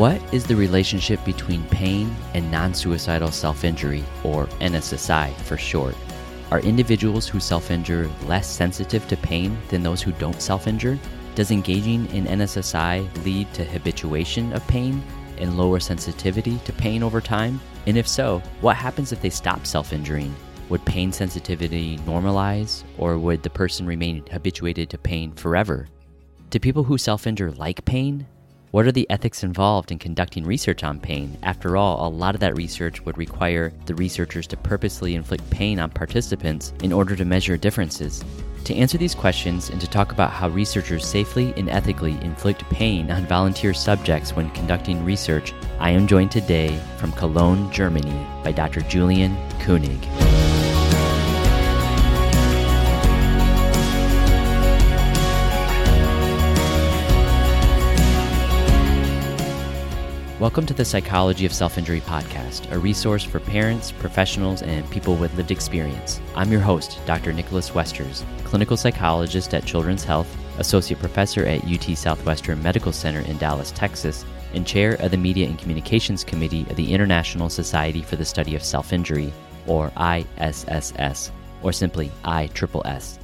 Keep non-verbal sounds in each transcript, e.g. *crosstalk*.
What is the relationship between pain and non suicidal self injury, or NSSI for short? Are individuals who self injure less sensitive to pain than those who don't self injure? Does engaging in NSSI lead to habituation of pain and lower sensitivity to pain over time? And if so, what happens if they stop self injuring? Would pain sensitivity normalize, or would the person remain habituated to pain forever? Do people who self injure like pain? What are the ethics involved in conducting research on pain? After all, a lot of that research would require the researchers to purposely inflict pain on participants in order to measure differences. To answer these questions and to talk about how researchers safely and ethically inflict pain on volunteer subjects when conducting research, I am joined today from Cologne, Germany by Dr. Julian Koenig. Welcome to the Psychology of Self Injury podcast, a resource for parents, professionals, and people with lived experience. I'm your host, Dr. Nicholas Westers, clinical psychologist at Children's Health, associate professor at UT Southwestern Medical Center in Dallas, Texas, and chair of the Media and Communications Committee of the International Society for the Study of Self Injury, or ISSS, or simply ISSS.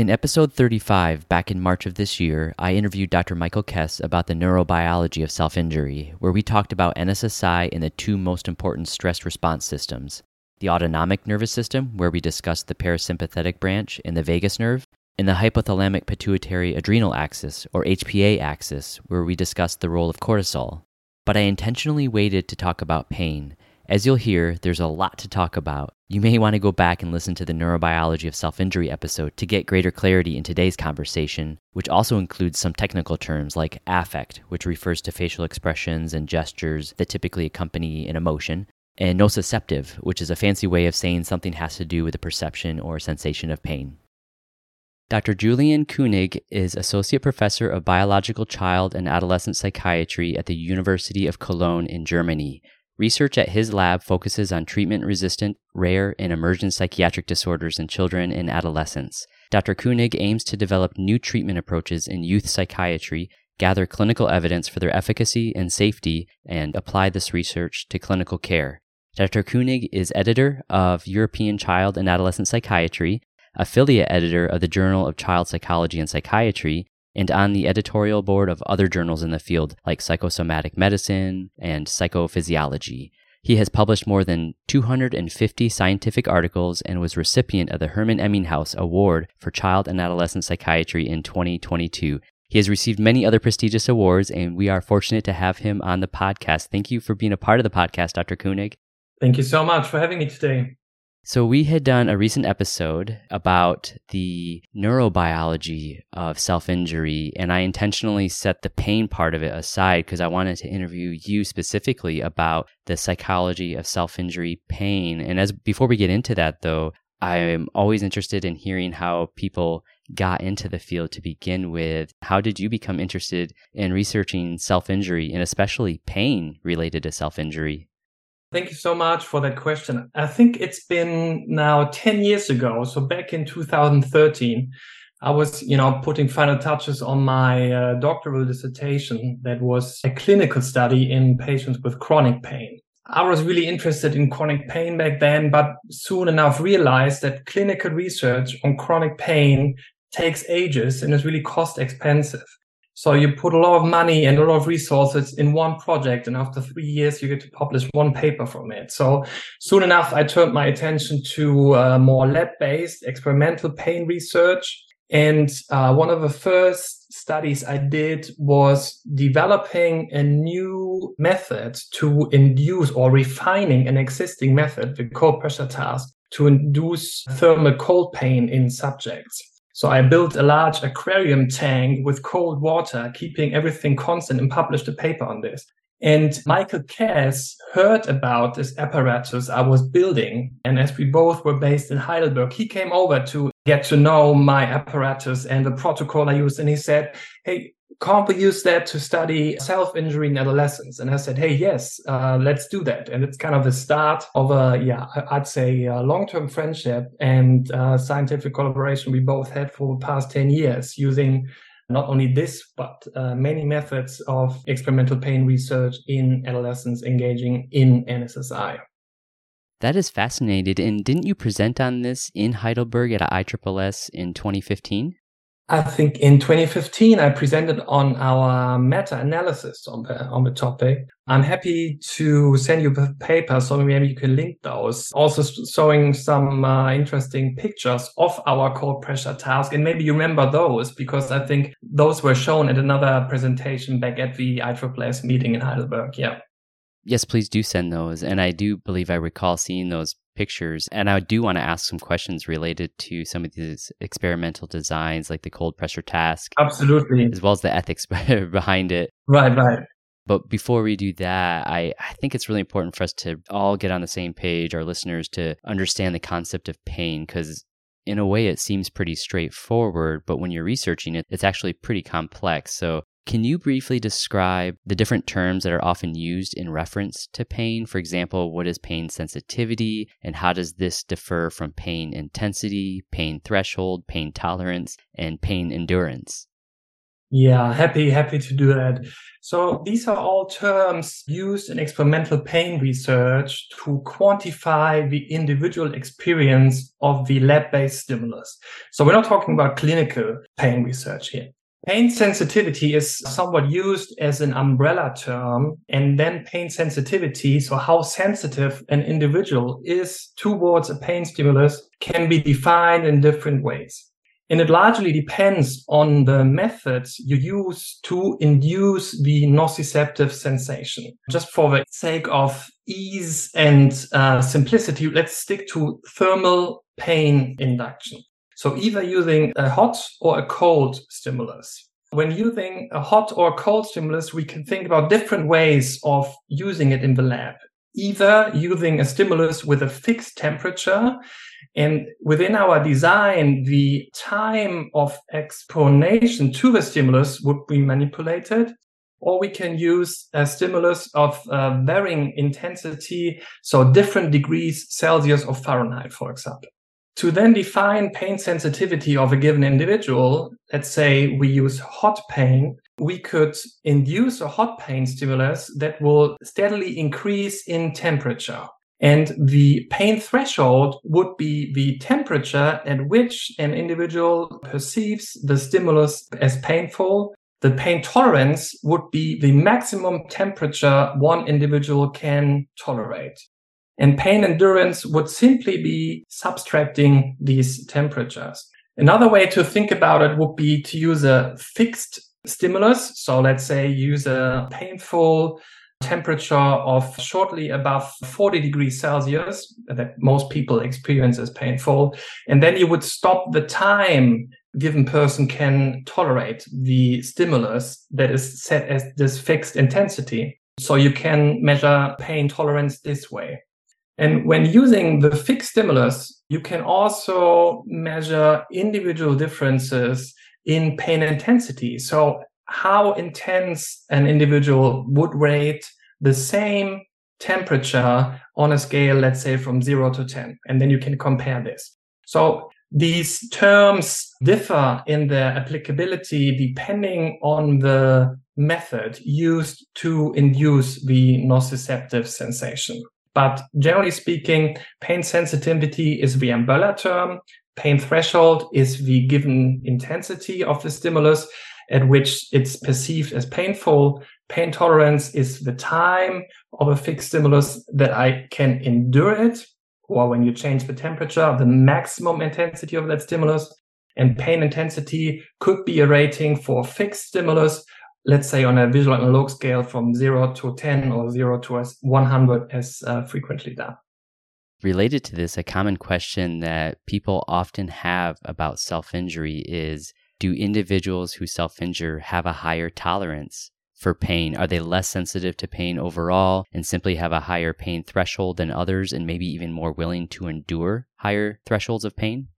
In episode 35, back in March of this year, I interviewed Dr. Michael Kaess about the neurobiology of self injury, where we talked about NSSI and the two most important stress response systems the autonomic nervous system, where we discussed the parasympathetic branch and the vagus nerve, and the hypothalamic pituitary adrenal axis, or HPA axis, where we discussed the role of cortisol. But I intentionally waited to talk about pain as you'll hear, there's a lot to talk about. You may want to go back and listen to the neurobiology of self injury episode to get greater clarity in today's conversation, which also includes some technical terms like affect, which refers to facial expressions and gestures that typically accompany an emotion, and nociceptive, which is a fancy way of saying something has to do with the perception or sensation of pain. Dr. Julian Koenig is Associate Professor of Biological Child and Adolescent Psychiatry at the University of Cologne in Germany. Research at his lab focuses on treatment resistant, rare, and emergent psychiatric disorders in children and adolescents. Dr. Koenig aims to develop new treatment approaches in youth psychiatry, gather clinical evidence for their efficacy and safety, and apply this research to clinical care. Dr. Koenig is editor of European Child and Adolescent Psychiatry, affiliate editor of the Journal of Child Psychology and Psychiatry, and on the editorial board of other journals in the field like psychosomatic medicine and psychophysiology. He has published more than 250 scientific articles and was recipient of the Hermann Emminghaus Award for Child and Adolescent Psychiatry in 2022. He has received many other prestigious awards, and we are fortunate to have him on the podcast. Thank you for being a part of the podcast, Dr. Koenig. Thank you so much for having me today. So, we had done a recent episode about the neurobiology of self injury, and I intentionally set the pain part of it aside because I wanted to interview you specifically about the psychology of self injury pain. And as before we get into that, though, I'm always interested in hearing how people got into the field to begin with. How did you become interested in researching self injury and especially pain related to self injury? Thank you so much for that question. I think it's been now 10 years ago. So back in 2013, I was, you know, putting final touches on my uh, doctoral dissertation that was a clinical study in patients with chronic pain. I was really interested in chronic pain back then, but soon enough realized that clinical research on chronic pain takes ages and is really cost expensive. So you put a lot of money and a lot of resources in one project. And after three years, you get to publish one paper from it. So soon enough, I turned my attention to uh, more lab based experimental pain research. And uh, one of the first studies I did was developing a new method to induce or refining an existing method, the cold pressor task, to induce thermal cold pain in subjects. So I built a large aquarium tank with cold water, keeping everything constant and published a paper on this. And Michael Kaess heard about this apparatus I was building. And as we both were based in Heidelberg, he came over to get to know my apparatus and the protocol I used. And he said, Hey, can't we use that to study self-injury in adolescents? And I said, hey, yes, uh, let's do that. And it's kind of the start of a, yeah, I'd say long-term friendship and uh, scientific collaboration we both had for the past 10 years using not only this, but uh, many methods of experimental pain research in adolescents engaging in NSSI. That is fascinating. And didn't you present on this in Heidelberg at ISSS in 2015? I think in 2015 I presented on our meta-analysis on the on the topic. I'm happy to send you the paper so maybe you can link those. Also showing some uh, interesting pictures of our cold pressor task, and maybe you remember those because I think those were shown at another presentation back at the ISSS meeting in Heidelberg. Yeah. Yes, please do send those. And I do believe I recall seeing those pictures. And I do want to ask some questions related to some of these experimental designs, like the cold pressor task. Absolutely. As well as the ethics *laughs* behind it. Right, right. But before we do that, I, I think it's really important for us to all get on the same page, our listeners, to understand the concept of pain, because in a way it seems pretty straightforward, but when you're researching it, it's actually pretty complex. So can you briefly describe the different terms that are often used in reference to pain? For example, what is pain sensitivity and how does this differ from pain intensity, pain threshold, pain tolerance, and pain endurance? Yeah, happy, happy to do that. So these are all terms used in experimental pain research to quantify the individual experience of the lab-based stimulus. So we're not talking about clinical pain research here. Pain sensitivity is somewhat used as an umbrella term, and then pain sensitivity, so how sensitive an individual is towards a pain stimulus, can be defined in different ways. And it largely depends on the methods you use to induce the nociceptive sensation. Just for the sake of ease and uh, simplicity, let's stick to thermal pain induction. So either using a hot or a cold stimulus. When using a hot or cold stimulus, we can think about different ways of using it in the lab. Either using a stimulus with a fixed temperature and within our design, the time of exponation to the stimulus would be manipulated or we can use a stimulus of uh, varying intensity, so different degrees Celsius or Fahrenheit, for example. To then define pain sensitivity of a given individual, let's say we use hot pain, we could induce a hot pain stimulus that will steadily increase in temperature. And the pain threshold would be the temperature at which an individual perceives the stimulus as painful. The pain tolerance would be the maximum temperature one individual can tolerate. And pain endurance would simply be subtracting these temperatures. Another way to think about it would be to use a fixed stimulus. So let's say use a painful temperature of shortly above 40 degrees Celsius that most people experience as painful. And then you would stop the time given person can tolerate the stimulus that is set as this fixed intensity. So you can measure pain tolerance this way. And when using the fixed stimulus, you can also measure individual differences in pain intensity. So how intense an individual would rate the same temperature on a scale, let's say from zero to 10. And then you can compare this. So these terms differ in their applicability depending on the method used to induce the nociceptive sensation. But generally speaking, pain sensitivity is the umbrella term. Pain threshold is the given intensity of the stimulus at which it's perceived as painful. Pain tolerance is the time of a fixed stimulus that I can endure it, or when you change the temperature, the maximum intensity of that stimulus. And pain intensity could be a rating for fixed stimulus let's say on a visual analog scale from 0 to 10 or 0 to 100 as uh, frequently done. Related to this, a common question that people often have about self injury is Do individuals who self injure have a higher tolerance for pain? Are they less sensitive to pain overall and simply have a higher pain threshold than others and maybe even more willing to endure higher thresholds of pain?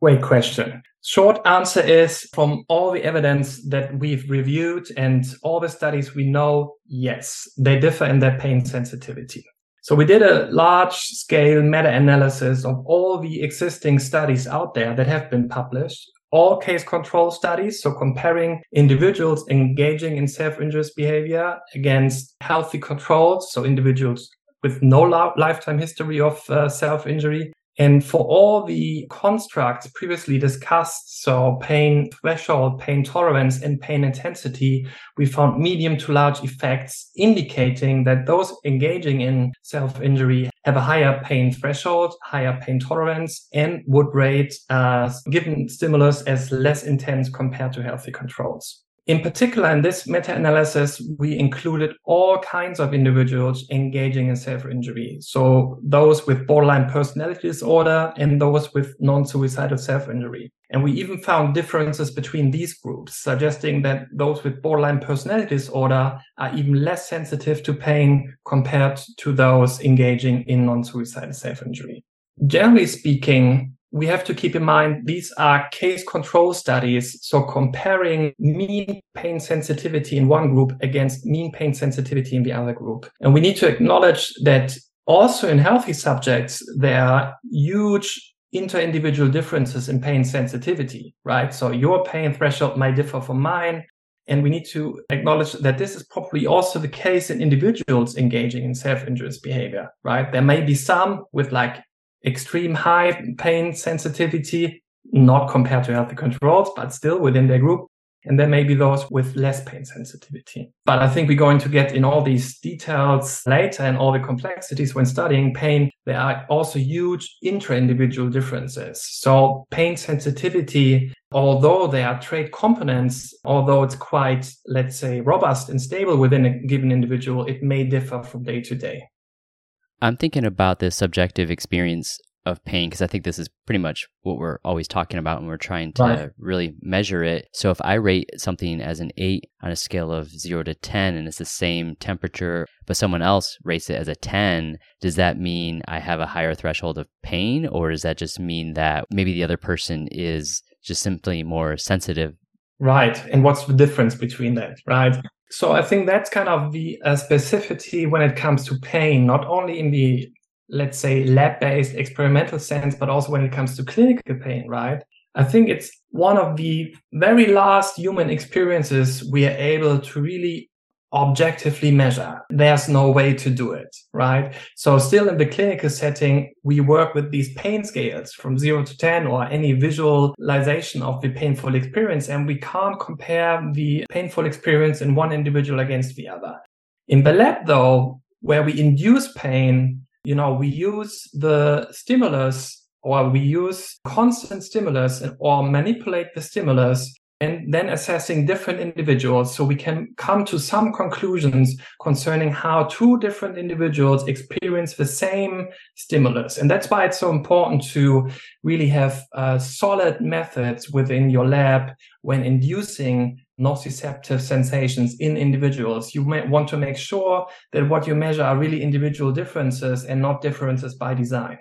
Great question. Short answer is from all the evidence that we've reviewed and all the studies we know, yes, they differ in their pain sensitivity. So we did a large scale meta analysis of all the existing studies out there that have been published, all case control studies. So comparing individuals engaging in self-injurious behavior against healthy controls. So individuals with no lifetime history of uh, self-injury and for all the constructs previously discussed, so pain threshold, pain tolerance, and pain intensity, we found medium to large effects indicating that those engaging in self-injury have a higher pain threshold, higher pain tolerance, and would rate uh, given stimulus as less intense compared to healthy controls. In particular, in this meta-analysis, we included all kinds of individuals engaging in self-injury. So those with borderline personality disorder and those with non-suicidal self-injury. And we even found differences between these groups, suggesting that those with borderline personality disorder are even less sensitive to pain compared to those engaging in non-suicidal self-injury. Generally speaking, we have to keep in mind these are case control studies. So comparing mean pain sensitivity in one group against mean pain sensitivity in the other group. And we need to acknowledge that also in healthy subjects, there are huge inter-individual differences in pain sensitivity, right? So your pain threshold might differ from mine. And we need to acknowledge that this is probably also the case in individuals engaging in self-injurious behavior, right? There may be some with like extreme high pain sensitivity, not compared to healthy controls, but still within their group. And then maybe those with less pain sensitivity. But I think we're going to get in all these details later and all the complexities when studying pain. There are also huge intra-individual differences. So pain sensitivity, although there are trait components, although it's quite, let's say, robust and stable within a given individual, it may differ from day to day. I'm thinking about the subjective experience of pain because I think this is pretty much what we're always talking about when we're trying to right. really measure it. So if I rate something as an 8 on a scale of 0 to 10 and it's the same temperature but someone else rates it as a 10, does that mean I have a higher threshold of pain or does that just mean that maybe the other person is just simply more sensitive Right. And what's the difference between that? Right. So I think that's kind of the uh, specificity when it comes to pain, not only in the, let's say, lab based experimental sense, but also when it comes to clinical pain, right? I think it's one of the very last human experiences we are able to really objectively measure. There's no way to do it, right? So still in the clinical setting, we work with these pain scales from zero to 10 or any visualization of the painful experience. And we can't compare the painful experience in one individual against the other. In the lab though, where we induce pain, you know, we use the stimulus or we use constant stimulus or manipulate the stimulus and then assessing different individuals so we can come to some conclusions concerning how two different individuals experience the same stimulus. And that's why it's so important to really have uh, solid methods within your lab when inducing nociceptive sensations in individuals. You may want to make sure that what you measure are really individual differences and not differences by design.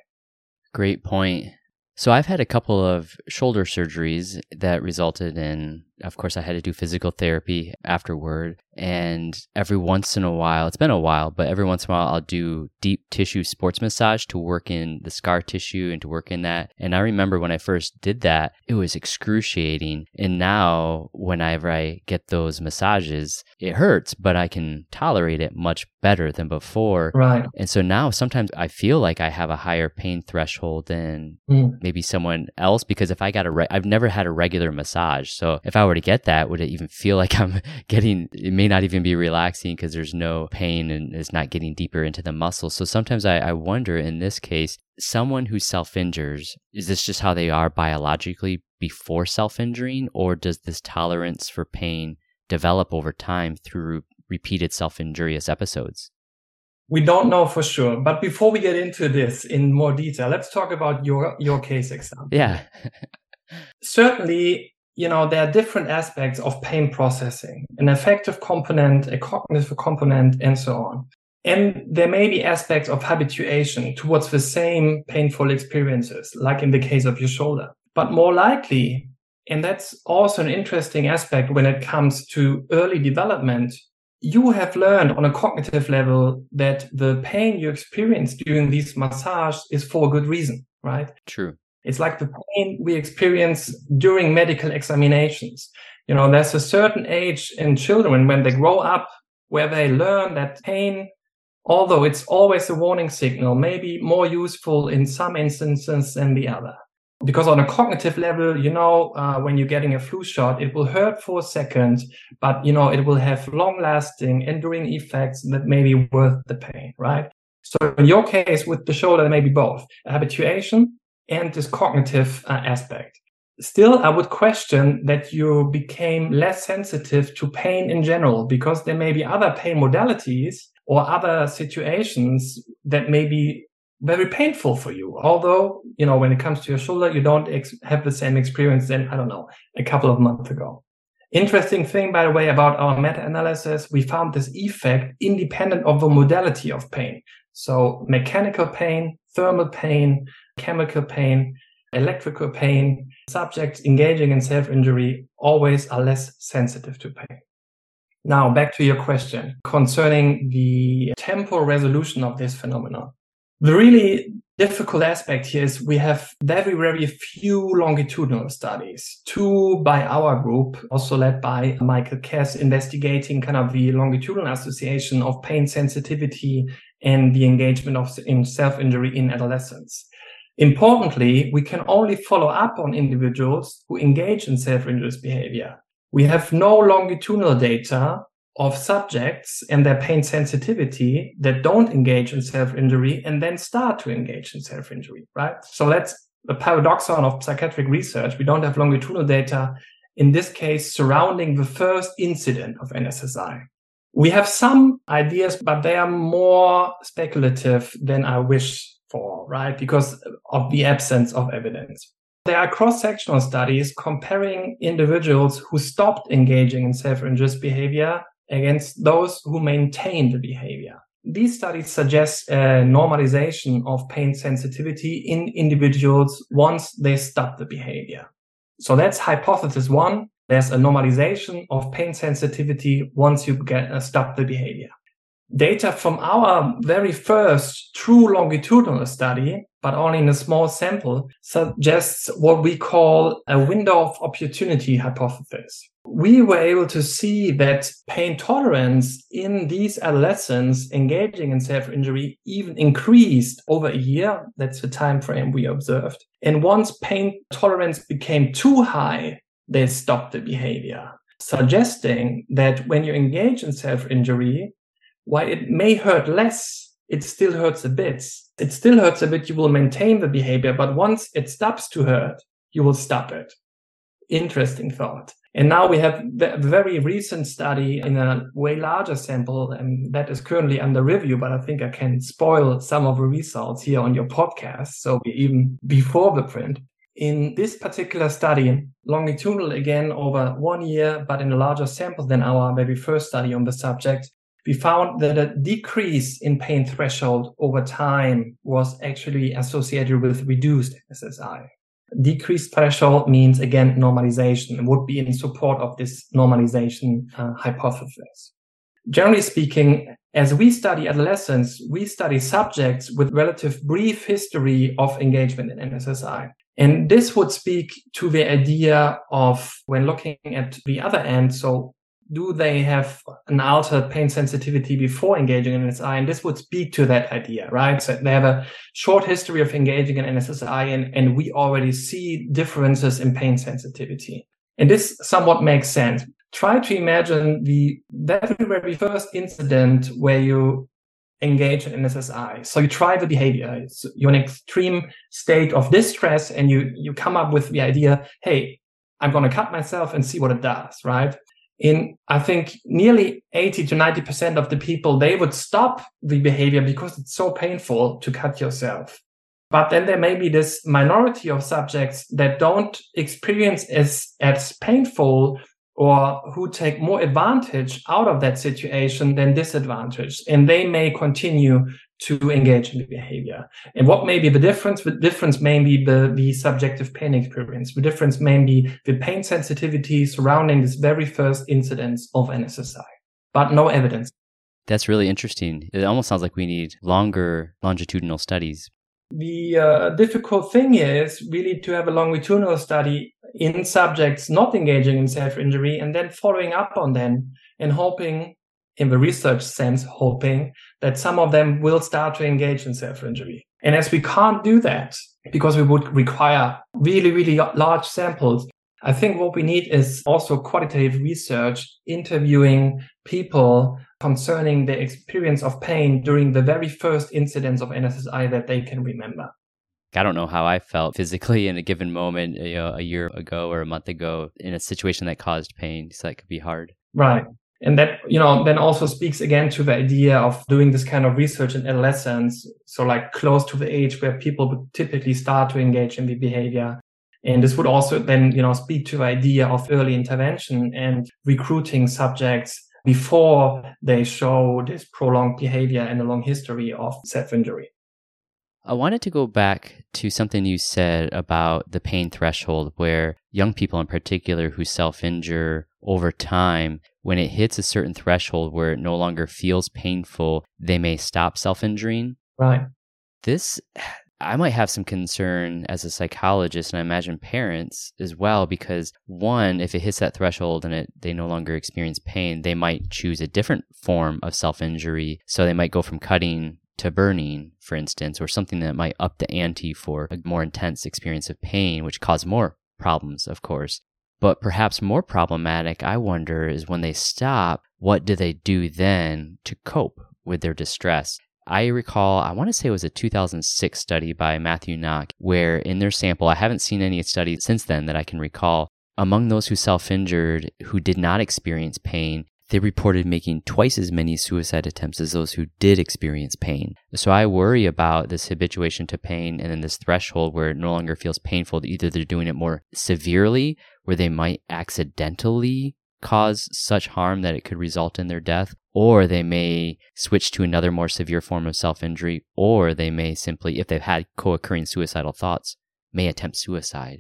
Great point so I've had a couple of shoulder surgeries that resulted in, of course, I had to do physical therapy afterward. And every once in a while, it's been a while, but every once in a while, I'll do deep tissue sports massage to work in the scar tissue and to work in that. And I remember when I first did that, it was excruciating. And now, whenever I get those massages, it hurts, but I can tolerate it much better than before. Right. And so now sometimes I feel like I have a higher pain threshold than mm. maybe someone else because if I got a, re- I've never had a regular massage. So if I were to get that, would it even feel like *laughs* I'm getting, it may not even be relaxing because there's no pain and it's not getting deeper into the muscle. So sometimes I, I wonder in this case, someone who self injures, is this just how they are biologically before self injuring, or does this tolerance for pain develop over time through repeated self injurious episodes? We don't know for sure. But before we get into this in more detail, let's talk about your, your case example. Yeah. Certainly, you know, there are different aspects of pain processing, an affective component, a cognitive component, and so on. And there may be aspects of habituation towards the same painful experiences, like in the case of your shoulder. But more likely, and that's also an interesting aspect when it comes to early development, you have learned on a cognitive level that the pain you experience during these massages is for a good reason, right? True. It's like the pain we experience during medical examinations. You know, there's a certain age in children when they grow up where they learn that pain, although it's always a warning signal, may be more useful in some instances than the other. Because on a cognitive level, you know, uh, when you're getting a flu shot, it will hurt for a second, but you know, it will have long lasting, enduring effects that may be worth the pain, right? So in your case with the shoulder, maybe both habituation and this cognitive uh, aspect. Still, I would question that you became less sensitive to pain in general because there may be other pain modalities or other situations that may be very painful for you. Although, you know, when it comes to your shoulder, you don't have the same experience than, I don't know, a couple of months ago. Interesting thing, by the way, about our meta-analysis, we found this effect independent of the modality of pain. So mechanical pain, thermal pain, chemical pain, electrical pain, subjects engaging in self-injury always are less sensitive to pain. Now back to your question concerning the temporal resolution of this phenomenon. The really difficult aspect here is we have very, very few longitudinal studies. Two by our group, also led by Michael Kaess, investigating kind of the longitudinal association of pain sensitivity and the engagement of in self-injury in adolescence. Importantly, we can only follow up on individuals who engage in self-injurious behavior. We have no longitudinal data of subjects and their pain sensitivity that don't engage in self-injury and then start to engage in self-injury, right? So that's the paradoxon of psychiatric research. We don't have longitudinal data in this case surrounding the first incident of NSSI. We have some ideas, but they are more speculative than I wish for, right? Because of the absence of evidence. There are cross-sectional studies comparing individuals who stopped engaging in self-injurious behavior against those who maintain the behavior. These studies suggest a normalization of pain sensitivity in individuals once they stop the behavior. So that's hypothesis one. There's a normalization of pain sensitivity once you get uh, stop the behavior data from our very first true longitudinal study, but only in a small sample, suggests what we call a window of opportunity hypothesis. We were able to see that pain tolerance in these adolescents engaging in self-injury even increased over a year. That's the time frame we observed. And once pain tolerance became too high, they stopped the behavior, suggesting that when you engage in self-injury, while it may hurt less, it still hurts a bit. It still hurts a bit. You will maintain the behavior, but once it stops to hurt, you will stop it. Interesting thought. And now we have a very recent study in a way larger sample, and that is currently under review, but I think I can spoil some of the results here on your podcast. So even before the print. In this particular study, longitudinal again over one year, but in a larger sample than our very first study on the subject, we found that a decrease in pain threshold over time was actually associated with reduced SSI. Decreased threshold means again normalization and would be in support of this normalization uh, hypothesis. Generally speaking, as we study adolescents, we study subjects with relative brief history of engagement in NSSI. And this would speak to the idea of when looking at the other end, so do they have an altered pain sensitivity before engaging in NSI? And this would speak to that idea, right? So they have a short history of engaging in NSSI and, and we already see differences in pain sensitivity. And this somewhat makes sense. Try to imagine the very, very first incident where you engage in NSSI. So you try the behavior. You're in extreme state of distress and you, you come up with the idea, Hey, I'm going to cut myself and see what it does, right? In I think nearly 80 to 90% of the people, they would stop the behavior because it's so painful to cut yourself. But then there may be this minority of subjects that don't experience as, as painful or who take more advantage out of that situation than disadvantage. And they may continue to engage in the behavior. And what may be the difference? The difference may be the, the subjective pain experience. The difference may be the pain sensitivity surrounding this very first incidence of NSSI, but no evidence. That's really interesting. It almost sounds like we need longer longitudinal studies. The uh, difficult thing is really to have a longitudinal study in subjects not engaging in self-injury and then following up on them and hoping in the research sense, hoping that some of them will start to engage in self-injury. And as we can't do that because we would require really, really large samples, I think what we need is also qualitative research, interviewing people concerning the experience of pain during the very first incidents of NSSI that they can remember. I don't know how I felt physically in a given moment, you know, a year ago or a month ago in a situation that caused pain. So that could be hard. Right. And that, you know, then also speaks again to the idea of doing this kind of research in adolescence. So like close to the age where people would typically start to engage in the behavior. And this would also then, you know, speak to the idea of early intervention and recruiting subjects before they show this prolonged behavior and a long history of self-injury. I wanted to go back to something you said about the pain threshold, where young people in particular who self injure over time, when it hits a certain threshold where it no longer feels painful, they may stop self injuring. Right. This, I might have some concern as a psychologist, and I imagine parents as well, because one, if it hits that threshold and it, they no longer experience pain, they might choose a different form of self injury. So they might go from cutting to burning, for instance, or something that might up the ante for a more intense experience of pain, which cause more problems, of course. But perhaps more problematic, I wonder, is when they stop, what do they do then to cope with their distress? I recall, I want to say it was a 2006 study by Matthew Nock, where in their sample, I haven't seen any studies since then that I can recall, among those who self injured who did not experience pain, they reported making twice as many suicide attempts as those who did experience pain. So I worry about this habituation to pain and then this threshold where it no longer feels painful. Either they're doing it more severely, where they might accidentally cause such harm that it could result in their death, or they may switch to another more severe form of self injury, or they may simply, if they've had co occurring suicidal thoughts, may attempt suicide.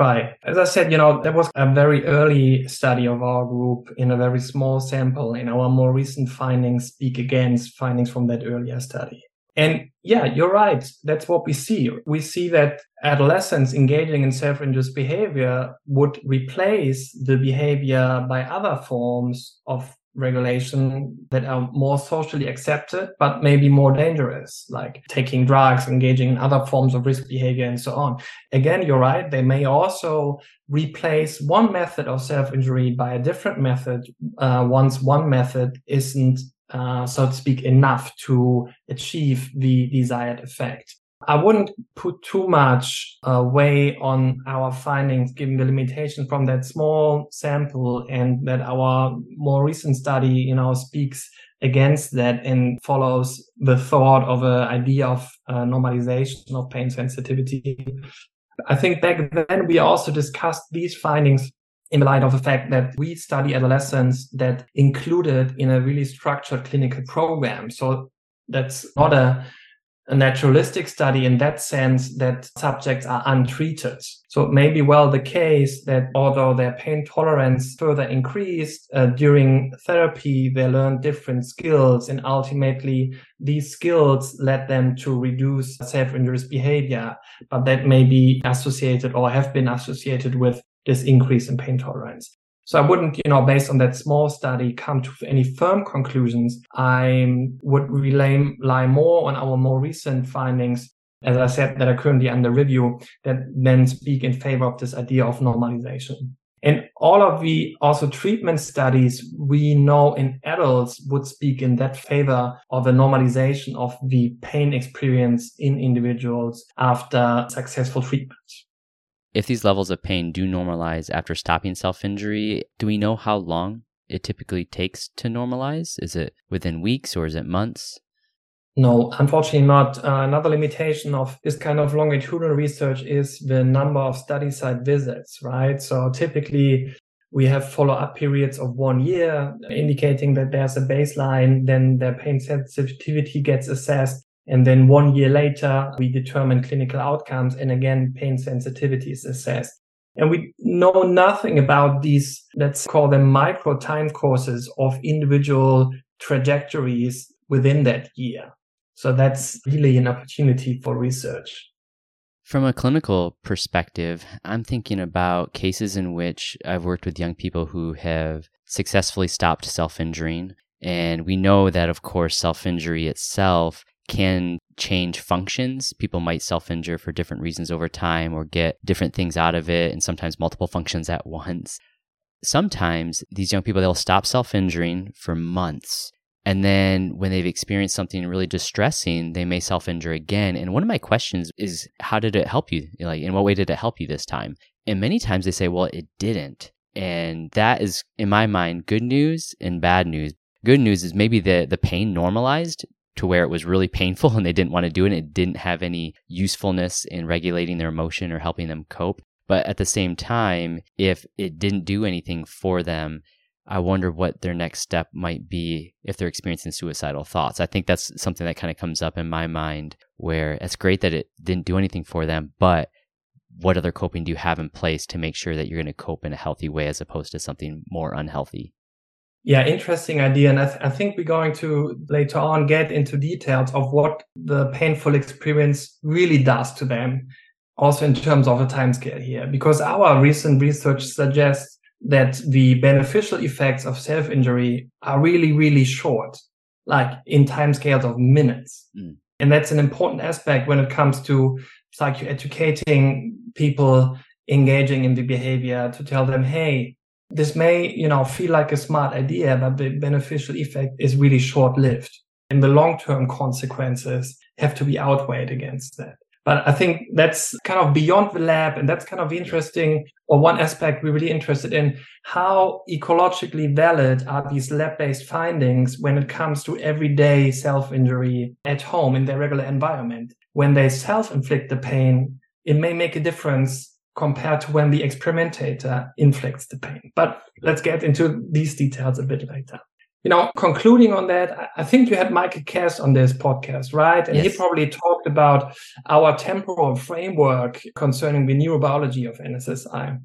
As I said, you know, there was a very early study of our group in a very small sample, and our more recent findings speak against findings from that earlier study. And yeah, you're right. That's what we see. We see that adolescents engaging in self-induced behavior would replace the behavior by other forms of regulation that are more socially accepted, but maybe more dangerous, like taking drugs, engaging in other forms of risk behavior, and so on. Again, you're right. They may also replace one method of self injury by a different method uh, once one method isn't, uh, so to speak, enough to achieve the desired effect. I wouldn't put too much uh, weight on our findings given the limitations from that small sample and that our more recent study, you know, speaks against that and follows the thought of an idea of uh, normalization of pain sensitivity. I think back then we also discussed these findings in the light of the fact that we study adolescents that included in a really structured clinical program. So that's not a a naturalistic study in that sense that subjects are untreated. So it may be well the case that although their pain tolerance further increased uh, during therapy, they learned different skills and ultimately these skills led them to reduce self-injurious behavior, but that may be associated or have been associated with this increase in pain tolerance. So I wouldn't, you know, based on that small study, come to any firm conclusions. I would rely more on our more recent findings, as I said, that are currently under review, that then speak in favor of this idea of normalization. And all of the also treatment studies we know in adults would speak in that favor of a normalization of the pain experience in individuals after successful treatment. If these levels of pain do normalize after stopping self injury, do we know how long it typically takes to normalize? Is it within weeks or is it months? No, unfortunately not. Uh, another limitation of this kind of longitudinal research is the number of study site visits, right? So typically we have follow up periods of one year indicating that there's a baseline, then the pain sensitivity gets assessed. And then one year later, we determine clinical outcomes. And again, pain sensitivity is assessed. And we know nothing about these, let's call them micro time courses of individual trajectories within that year. So that's really an opportunity for research. From a clinical perspective, I'm thinking about cases in which I've worked with young people who have successfully stopped self injuring. And we know that, of course, self injury itself can change functions. People might self injure for different reasons over time or get different things out of it, and sometimes multiple functions at *laughs* once. Sometimes these young people, they'll stop self injuring for months. And then when they've experienced something really distressing, they may self injure again. And one of my questions is, how did it help you? Like, in what way did it help you this time? And many times they say, well, it didn't. And that is, in my mind, good news and bad news. Good news is maybe the, the pain normalized to where it was really painful *laughs* and they didn't want to do it. It didn't have any usefulness in regulating their emotion or helping them cope. But at the same time, if it didn't do anything for them, I wonder what their next step might be if they're experiencing suicidal thoughts. I think that's something that kind of comes up in my mind where it's great that it didn't do anything for them, but what other coping do you have in place to make sure that you're going to cope in a healthy way as opposed to something more unhealthy? Yeah, interesting idea. And I, th- I, think we're going to later on get into details of what the painful experience really does to them, also in terms of a timescale here, because our recent research suggests that the beneficial effects of self injury are really, really short, like in timescales of minutes. Mm. And that's an important aspect when it comes to psychoeducating people engaging in the behavior to tell them, hey, this may, you know, feel like a smart idea, but the beneficial effect is really short lived. And the long term consequences have to be outweighed against that. But I think that's kind of beyond the lab. And that's kind of interesting, or one aspect we're really interested in. How ecologically valid are these lab based findings when it comes to everyday self injury at home in their regular environment? When they self inflict the pain, it may make a difference compared to when the experimentator inflicts the pain. But let's get into these details a bit later. You know, concluding on that, I think you had Michael Kaess on this podcast, right? And yes. he probably talked about our temporal framework concerning the neurobiology of NSSI.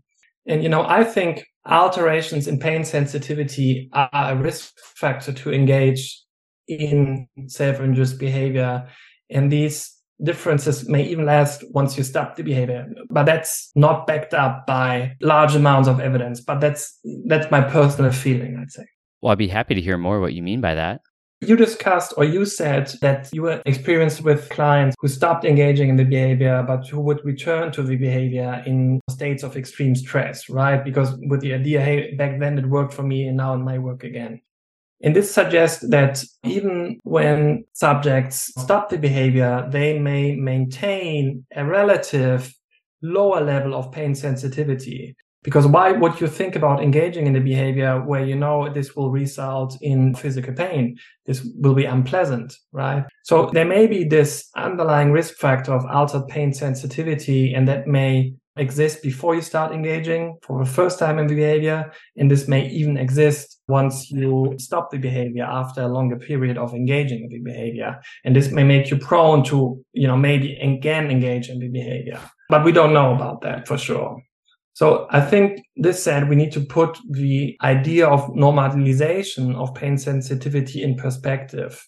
And, you know, I think alterations in pain sensitivity are a risk factor to engage in self-induced behavior. And these differences may even last once you stop the behavior. But that's not backed up by large amounts of evidence. But that's that's my personal feeling i'd say. Well i'd be happy to hear more what you mean by that. You discussed or you said that you were experienced with clients who stopped engaging in the behavior but who would return to the behavior in states of extreme stress right? Because with the idea hey back then it worked for me and now it might work again and this suggests that even when subjects stop the behavior, they may maintain a relative lower level of pain sensitivity. Because why would you think about engaging in the behavior where you know this will result in physical pain? This will be unpleasant, right? So there may be this underlying risk factor of altered pain sensitivity, and that may exist before you start engaging for the first time in the behavior. And this may even exist once you stop the behavior after a longer period of engaging in the behavior. And this may make you prone to, you know, maybe again engage in the behavior. But we don't know about that for sure. So I think this said, we need to put the idea of normalization of pain sensitivity in perspective.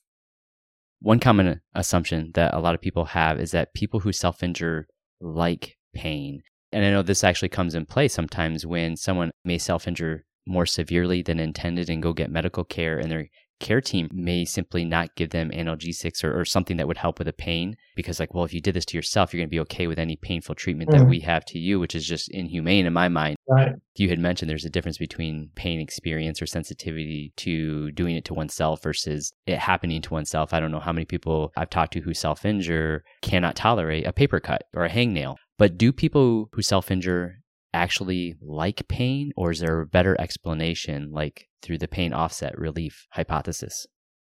One common assumption that a lot of people have is that people who self injure like pain. And I know this actually comes in play sometimes when someone may self injure more severely than intended and go get medical care and their care team may simply not give them analgesics or, or something that would help with the pain because like well if you did this to yourself you're going to be okay with any painful treatment mm-hmm. that we have to you which is just inhumane in my mind right. you had mentioned there's a difference between pain experience or sensitivity to doing it to oneself versus it happening to oneself i don't know how many people i've talked to who self-injure cannot tolerate a paper cut or a hangnail but do people who self injure actually like pain, or is there a better explanation, like through the pain offset relief hypothesis?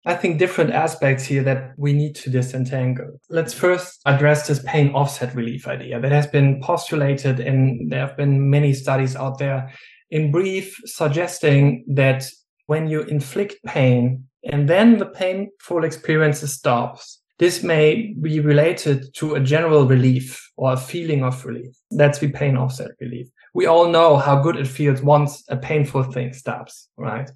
I think different aspects here that we need to disentangle. Let's first address this pain offset relief idea that has been postulated, and there have been many studies out there. In brief, suggesting that when you inflict pain and then the painful experience stops, this may be related to a general relief or a feeling of relief. That's the pain offset relief. We all know how good it feels once a painful thing stops, right?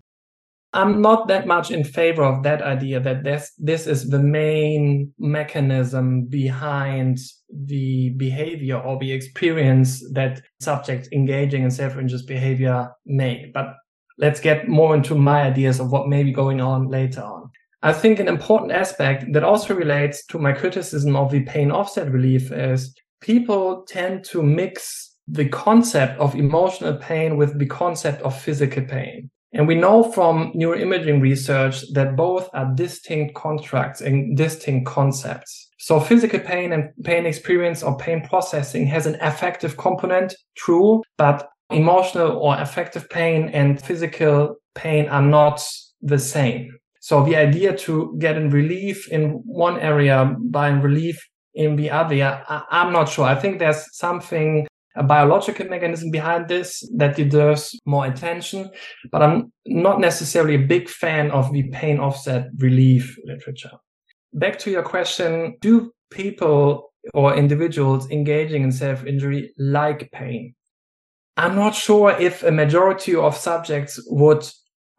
I'm not that much in favor of that idea that this this is the main mechanism behind the behavior or the experience that subjects engaging in self-injurious behavior make. But let's get more into my ideas of what may be going on later on. I think an important aspect that also relates to my criticism of the pain offset relief is people tend to mix the concept of emotional pain with the concept of physical pain. And we know from neuroimaging research that both are distinct constructs and distinct concepts. So physical pain and pain experience or pain processing has an affective component, true, but emotional or affective pain and physical pain are not the same. So the idea to get in relief in one area by relief in the other, I, am not sure. I think there's something a biological mechanism behind this that deserves more attention. But I'm not necessarily a big fan of the pain offset relief literature. Back to your question, do people or individuals engaging in self injury like pain? I'm not sure if a majority of subjects would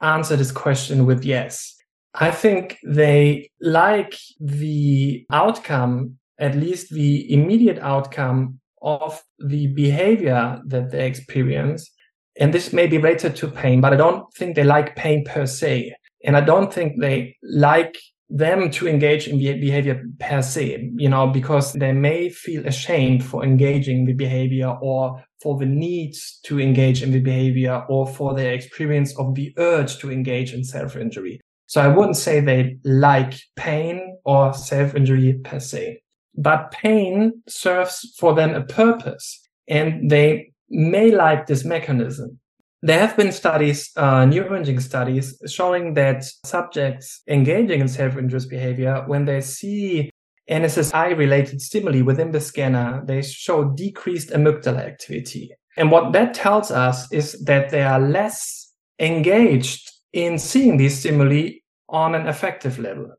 answer this question with yes. I think they like the outcome, at least the immediate outcome of the behavior that they experience. And this may be related to pain, but I don't think they like pain per se. And I don't think they like them to engage in behavior per se, you know, because they may feel ashamed for engaging the behavior or for the need to engage in the behavior or for their experience of the urge to engage in self injury. So I wouldn't say they like pain or self injury per se but pain serves for them a purpose and they may like this mechanism. There have been studies, uh, neuroimaging studies, showing that subjects engaging in self-injurious behavior, when they see NSSI related stimuli within the scanner, they show decreased amygdala activity. And what that tells us is that they are less engaged in seeing these stimuli on an affective level.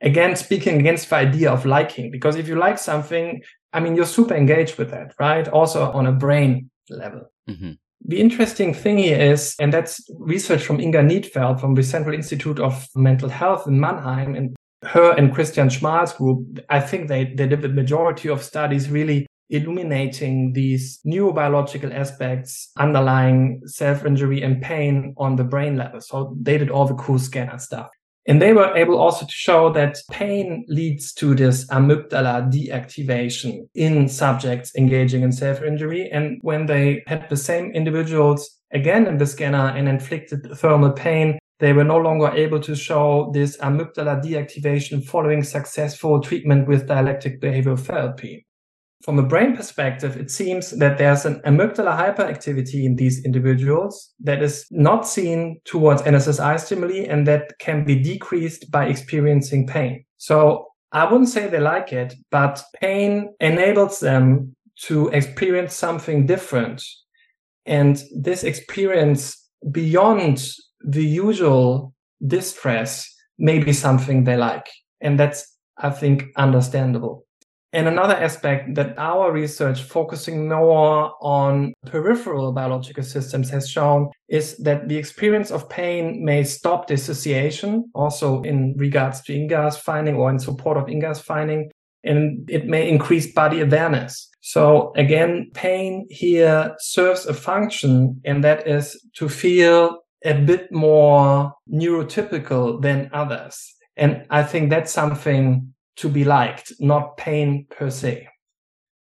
Again speaking against the idea of liking because if you like something i mean you're super engaged with that right? Also on a brain level. Mm-hmm. the interesting thing here is and that's research from Inga Niedtfeld from the central institute of mental health in mannheim and her and Christian Schmahl's group i think they, they did the majority of studies really illuminating these neurobiological aspects underlying self-injury and pain on the brain level. So they did all the cool scanner stuff and they were able also to show that pain leads to this amygdala deactivation in subjects engaging in self-injury. And when they had the same individuals again in the scanner and inflicted thermal pain, they were no longer able to show this amygdala deactivation following successful treatment with dialectic behavioral therapy. From a brain perspective, it seems that there's an amygdala hyperactivity in these individuals that is not seen towards NSSI stimuli and that can be decreased by experiencing pain. So I wouldn't say they like it, but pain enables them to experience something different. And this experience beyond the usual distress may be something they like. And that's, I think, understandable. And another aspect that our research focusing more on peripheral biological systems has shown is that the experience of pain may stop dissociation, also in regards to Inga's finding or in support of Inga's finding, and it may increase body awareness. So again, pain here serves a function, and that is to feel a bit more neurotypical than others. And I think that's something to be liked, not pain per se.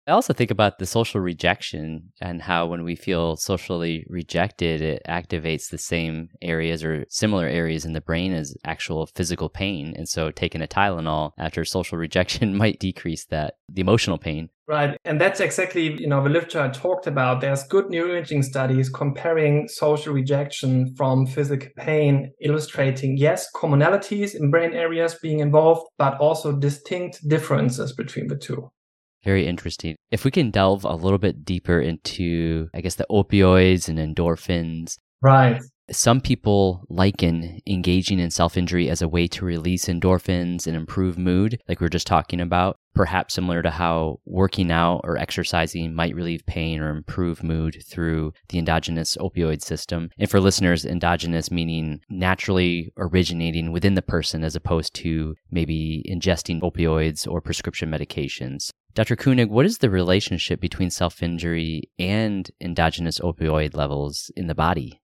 I also think about the social rejection and how when we feel socially rejected, it activates the same areas or similar areas in the brain as actual physical pain. And so taking a Tylenol after social *laughs* rejection might decrease that, the emotional pain. Right. And that's exactly, you know, the literature I talked about. There's good neuroimaging studies comparing social rejection from physical pain, illustrating, yes, commonalities in brain areas being involved, but also distinct differences between the two. Very interesting. If we can delve a little bit deeper into, I guess, the opioids and endorphins. Right. Some people liken engaging in self injury as a way to release endorphins and improve mood, like we are just talking about, perhaps similar to how working out or exercising might relieve pain or improve mood through the endogenous opioid system. And for listeners, endogenous meaning naturally originating within the person as opposed to maybe ingesting opioids or prescription medications. Dr. Koenig, what is the relationship between self injury and endogenous opioid levels in the body?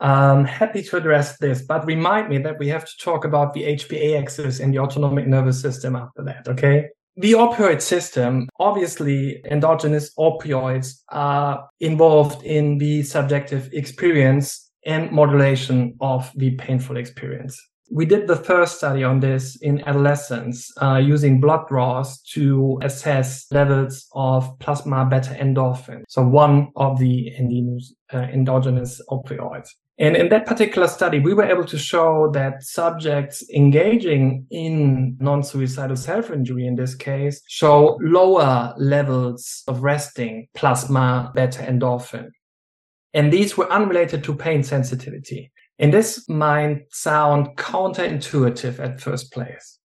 I'm happy to address this, but remind me that we have to talk about the HPA axis and the autonomic nervous system after that, okay? The opioid system, obviously, endogenous opioids are involved in the subjective experience and modulation of the painful experience. We did the first study on this in adolescents uh, using blood draws to assess levels of plasma beta endorphin. So one of the uh, endogenous opioids. And in that particular study, we were able to show that subjects engaging in non-suicidal self-injury in this case show lower levels of resting plasma beta endorphin. And these were unrelated to pain sensitivity. And this might sound counterintuitive at first place.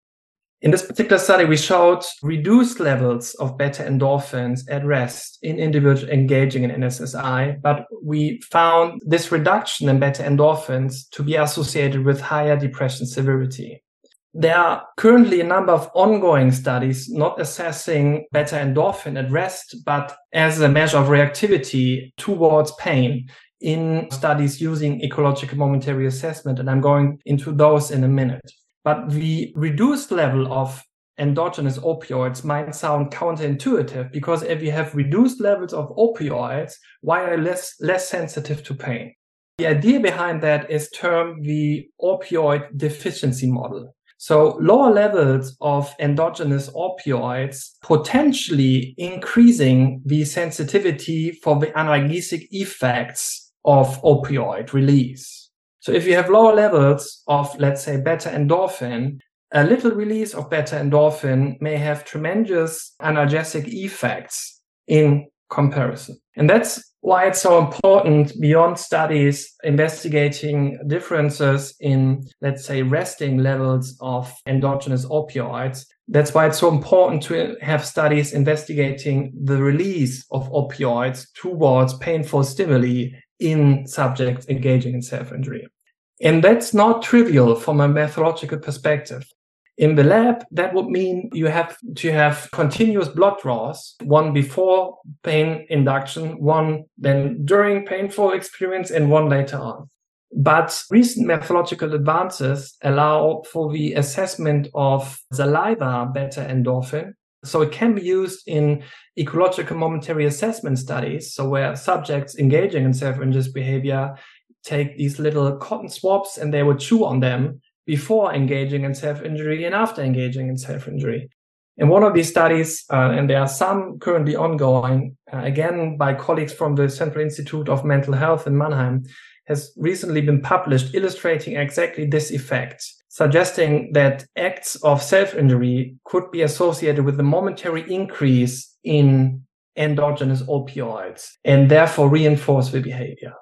In this particular study, we showed reduced levels of beta endorphins at rest in individuals engaging in NSSI, but we found this reduction in beta endorphins to be associated with higher depression severity. There are currently a number of ongoing studies not assessing beta endorphin at rest, but as a measure of reactivity towards pain in studies using ecological momentary assessment. And I'm going into those in a minute. But the reduced level of endogenous opioids might sound counterintuitive because if you have reduced levels of opioids, why are less, less sensitive to pain? The idea behind that is termed the opioid deficiency model. So lower levels of endogenous opioids potentially increasing the sensitivity for the analgesic effects of opioid release. So if you have lower levels of, let's say, beta endorphin, a little release of beta endorphin may have tremendous analgesic effects in comparison. And that's why it's so important beyond studies investigating differences in, let's say, resting levels of endogenous opioids. That's why it's so important to have studies investigating the release of opioids towards painful stimuli in subjects engaging in self-injury. And that's not trivial from a methodological perspective. In the lab, that would mean you have to have continuous blood draws, one before pain induction, one then during painful experience, and one later on. But recent methodological advances allow for the assessment of saliva beta endorphin so it can be used in ecological momentary assessment studies. So where subjects engaging in self-injurious behavior take these little cotton swabs and they would chew on them before engaging in self-injury and after engaging in self-injury. In one of these studies, uh, and there are some currently ongoing, uh, again by colleagues from the Central Institute of Mental Health in Mannheim, has recently been published illustrating exactly this effect suggesting that acts of self-injury could be associated with a momentary increase in endogenous opioids and therefore reinforce the behavior.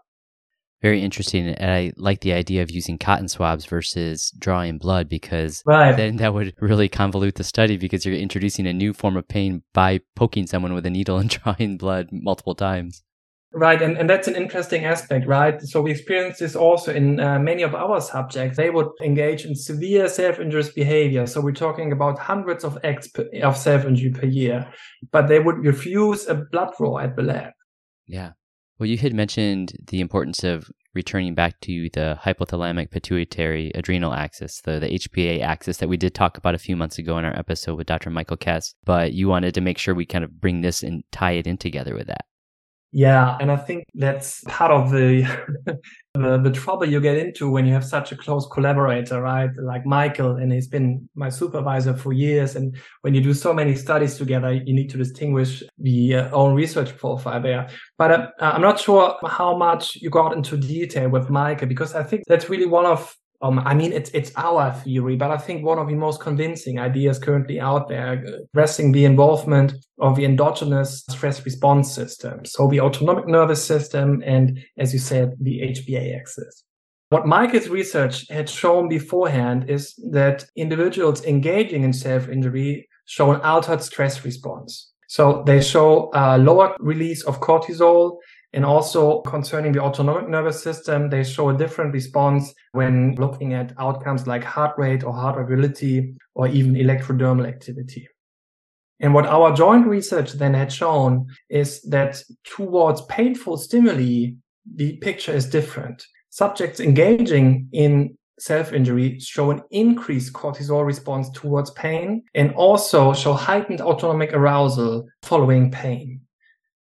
Very interesting. And I like the idea of using cotton swabs versus drawing blood because right. then that would really convolute the study because you're introducing a new form of pain by poking someone with a needle and *laughs* drawing blood multiple times. Right, and, and that's an interesting aspect, right? So we experience this also in uh, many of our subjects. They would engage in severe self-injurious behavior. So we're talking about hundreds of acts per, of self-injury per year, but they would refuse a blood draw at the lab. Yeah. Well, you had mentioned the importance of returning back to the hypothalamic pituitary adrenal axis, the, the HPA axis that we did talk about a few months ago in our episode with Dr. Michael Kaess, but you wanted to make sure we kind of bring this and tie it in together with that. Yeah, and I think that's part of the, *laughs* the, the trouble you get into when you have such a close collaborator, right? Like Michael, and he's been my supervisor for years. And when you do so many studies together, you need to distinguish the uh, own research profile there. But uh, I'm not sure how much you got into detail with Michael because I think that's really one of um, I mean, it's it's our theory, but I think one of the most convincing ideas currently out there, addressing the involvement of the endogenous stress response system, so the autonomic nervous system, and as you said, the HPA axis. What Michael's research had shown beforehand is that individuals engaging in self-injury show an altered stress response. So they show a lower release of cortisol and also concerning the autonomic nervous system, they show a different response when looking at outcomes like heart rate or heart ability or even electrodermal activity. And what our joint research then had shown is that towards painful stimuli, the picture is different. Subjects engaging in self-injury show an increased cortisol response towards pain and also show heightened autonomic arousal following pain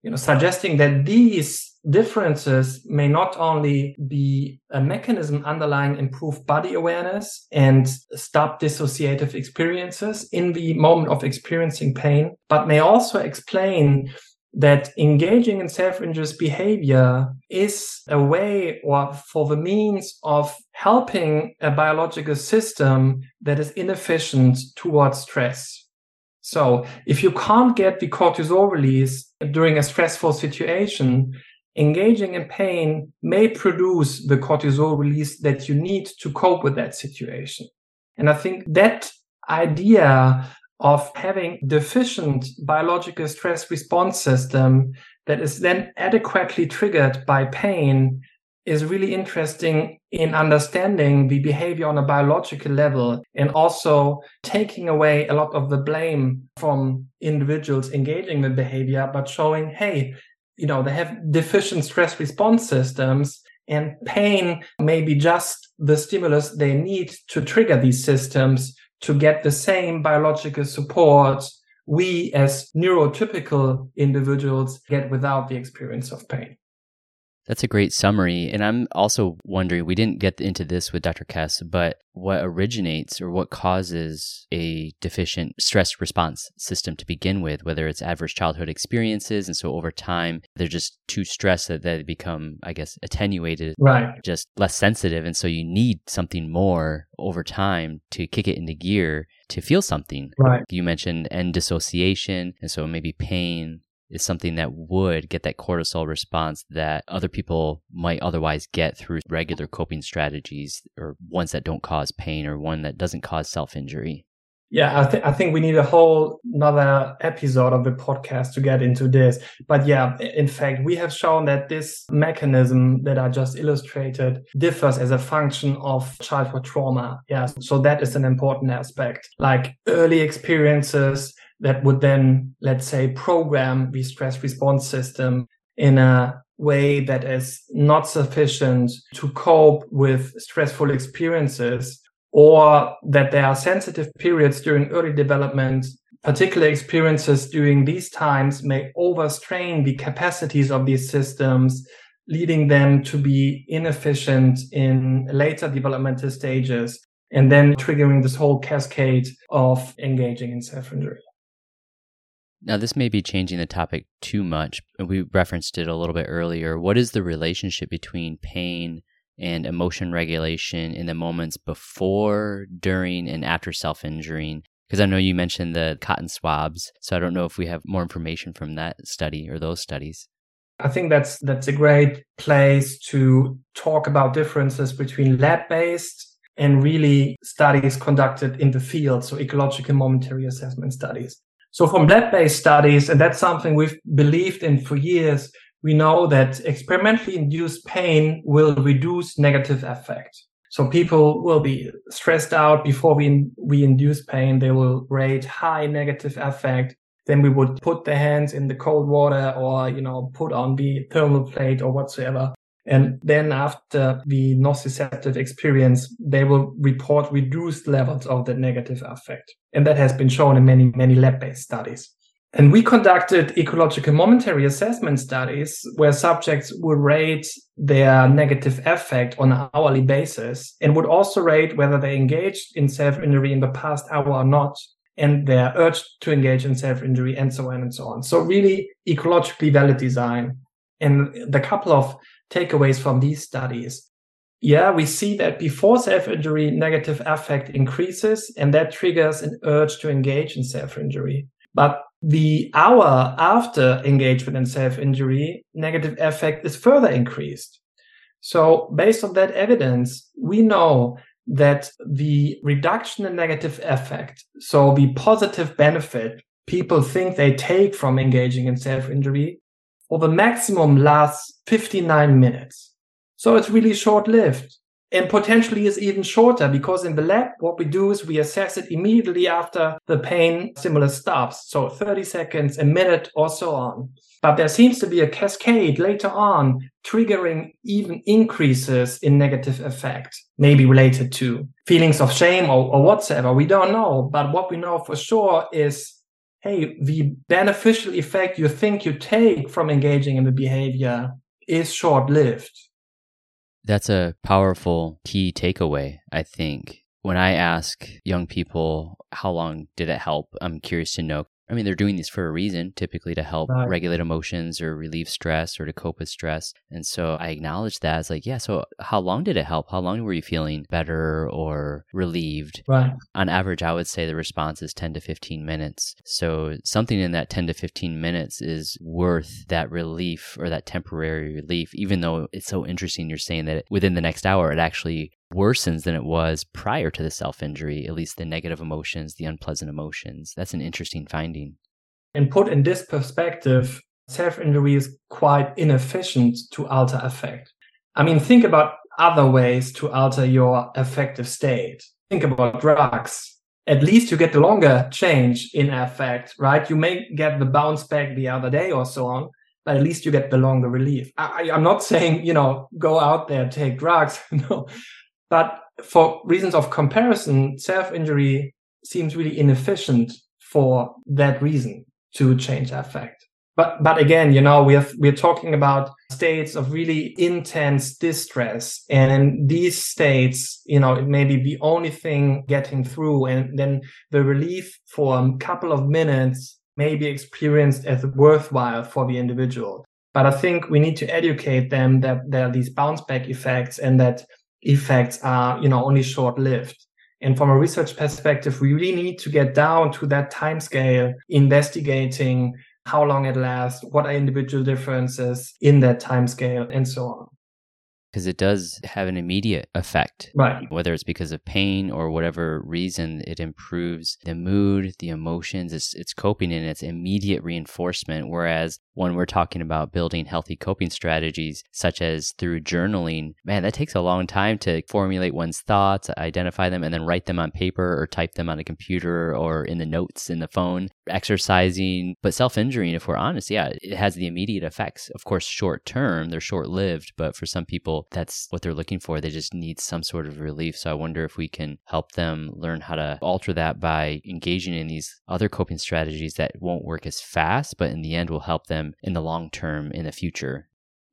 you know, suggesting that these differences may not only be a mechanism underlying improved body awareness and stop dissociative experiences in the moment of experiencing pain, but may also explain that engaging in self-injurious behavior is a way or for the means of helping a biological system that is inefficient towards stress. So if you can't get the cortisol release during a stressful situation, engaging in pain may produce the cortisol release that you need to cope with that situation. And I think that idea of having deficient biological stress response system that is then adequately triggered by pain is really interesting in understanding the behavior on a biological level and also taking away a lot of the blame from individuals engaging the behavior, but showing, hey, you know, they have deficient stress response systems and pain may be just the stimulus they need to trigger these systems to get the same biological support we as neurotypical individuals get without the experience of pain. That's a great summary. And I'm also wondering, we didn't get into this with Dr. Kaess, but what originates or what causes a deficient stress response system to begin with, whether it's adverse childhood experiences. And so over time, they're just too stressed that they become, I guess, attenuated, right? Just less sensitive. And so you need something more over time to kick it into gear to feel something. Right. You mentioned end dissociation. And so maybe pain, is something that would get that cortisol response that other people might otherwise get through regular coping strategies or ones that don't cause pain or one that doesn't cause self injury. Yeah, I think I think we need a whole another episode of the podcast to get into this. But yeah, in fact, we have shown that this mechanism that I just illustrated differs as a function of childhood trauma. Yeah, so that is an important aspect. Like early experiences that would then, let's say, program the stress response system in a way that is not sufficient to cope with stressful experiences or that there are sensitive periods during early development. Particular experiences during these times may overstrain the capacities of these systems leading them to be inefficient in later developmental stages and then triggering this whole cascade of engaging in self-injury now, this may be changing the topic too much. We referenced it a little bit earlier. What is the relationship between pain and emotion regulation in the moments before, during, and after self injuring? Because I know you mentioned the cotton swabs, so I don't know if we have more information from that study or those studies. I think that's that's a great place to talk about differences between lab-based and really studies conducted in the field, so ecological momentary assessment studies. So from lab-based studies, and that's something we've believed in for years, we know that experimentally induced pain will reduce negative affect. So people will be stressed out before we, we induce pain. They will rate high negative affect. Then we would put their hands in the cold water or, you know, put on the thermal plate or whatsoever. And then after the nociceptive experience, they will report reduced levels of the negative affect. And that has been shown in many, many lab-based studies. And we conducted ecological momentary assessment studies where subjects would rate their negative affect on an hourly basis and would also rate whether they engaged in self-injury in the past hour or not and their urge to engage in self-injury and so on and so on. So really ecologically valid design. And the couple of takeaways from these studies. Yeah, we see that before self injury, negative affect increases, and that triggers an urge to engage in self injury. But the hour after engagement in self injury, negative affect is further increased. So based on that evidence, we know that the reduction in negative affect, so the positive benefit people think they take from engaging in self-injury, for the maximum lasts 59 minutes. So it's really short lived and potentially is even shorter because in the lab, what we do is we assess it immediately after the pain stimulus stops. So 30 seconds, a minute or so on. But there seems to be a cascade later on triggering even increases in negative effect, maybe related to feelings of shame or, or whatsoever. We don't know. But what we know for sure is hey, the beneficial effect you think you take from engaging in the behavior is short lived. That's a powerful key takeaway, I think. When I ask young people, how long did it help? I'm curious to know I mean, they're doing these for a reason, typically to help right. regulate emotions or relieve stress or to cope with stress. And so I acknowledge that as like, yeah, so how long did it help? How long were you feeling better or relieved? Right. On average, I would say the response is 10 to 15 minutes. So something in that 10 to 15 minutes is worth that relief or that temporary relief, even though it's so interesting you're saying that within the next hour, it actually worsens than it was prior to the self injury, at least the negative emotions, the unpleasant emotions. That's an interesting finding. And put in this perspective, self injury is quite inefficient to alter affect. I mean, think about other ways to alter your affective state. Think about drugs. At least you get the longer change in affect, right? You may get the bounce back the other day or so on, but at least you get the longer relief. I, am not saying, you know, go out there, take drugs. *laughs* no, but for reasons of comparison, self injury seems really inefficient for that reason to change affect. But, but again, you know, we have, we're talking about states of really intense distress. And in these states, you know, it may be the only thing getting through. And then the relief for a couple of minutes may be experienced as worthwhile for the individual. But I think we need to educate them that there are these bounce back effects and that effects are, you know, only short lived. And from a research perspective, we really need to get down to that time scale, investigating how long it lasts, what are individual differences in that time scale, and so on because it does have an immediate effect. Right. Whether it's because of pain or whatever reason, it improves the mood, the emotions, it's, it's coping and it's immediate reinforcement. Whereas when we're talking about building healthy coping strategies, such as through journaling, man, that takes a long time to formulate one's thoughts, identify them, and then write them on paper or type them on a computer or in the notes in the phone. Exercising, but self injuring, if we're honest, yeah, it has the immediate effects. Of course, short term, they're short lived, but for some people, that's what they're looking for. They just need some sort of relief. So I wonder if we can help them learn how to alter that by engaging in these other coping strategies that won't work as fast, but in the end will help them in the long term in the future.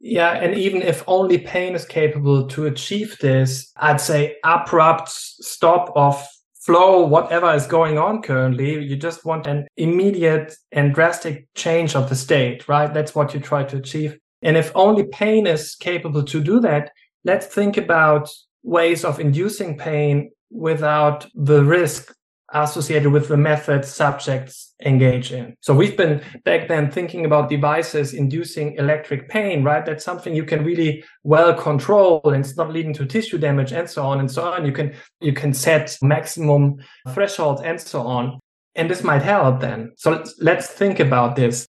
Yeah, and even if only pain is capable to achieve this, I'd say abrupt stop of flow, whatever is going on currently. You just want an immediate and drastic change of the state, right? That's what you try to achieve. And if only pain is capable to do that, let's think about ways of inducing pain without the risk associated with the method subjects engage in. So we've been back then thinking about devices inducing electric pain, right? That's something you can really well control and it's not leading to tissue damage and so on and so on. You can, you can set maximum thresholds and so on. And this might help then. So let's, let's think about this.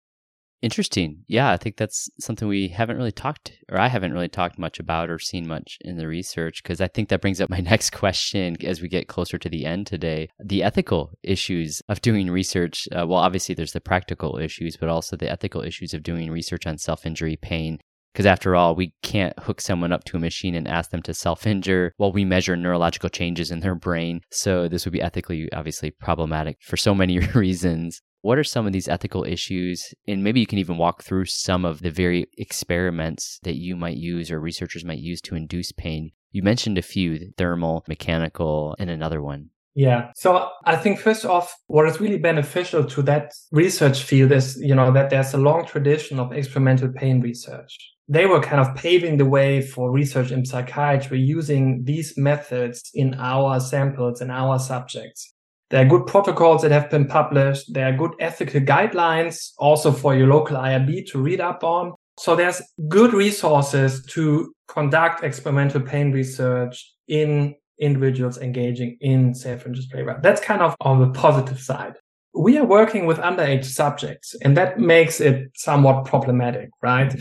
Interesting. Yeah, I think that's something we haven't really talked, or I haven't really talked much about or seen much in the research, because I think that brings up my *laughs* next question as we get closer to the end today. The ethical issues of doing research. Uh, well, obviously, there's the practical issues, but also the ethical issues of doing research on self injury pain. Because after all, we can't hook someone up to a machine and ask them to self injure while we measure neurological changes in their brain. So, this would be ethically, obviously, problematic for so many *laughs* reasons. What are some of these ethical issues? And maybe you can even walk through some of the very experiments that you might use or researchers might use to induce pain. You mentioned a few thermal, mechanical, and another one. Yeah. So I think first off, what is really beneficial to that research field is, you know, that there's a long tradition of experimental pain research. They were kind of paving the way for research in psychiatry using these methods in our samples and our subjects. There are good protocols that have been published. There are good ethical guidelines also for your local IRB to read up on. So there's good resources to conduct experimental pain research in individuals engaging in self-induced behavior. That's kind of on the positive side. We are working with underage subjects and that makes it somewhat problematic, right?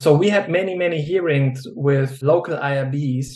So we had many, many hearings with local IRBs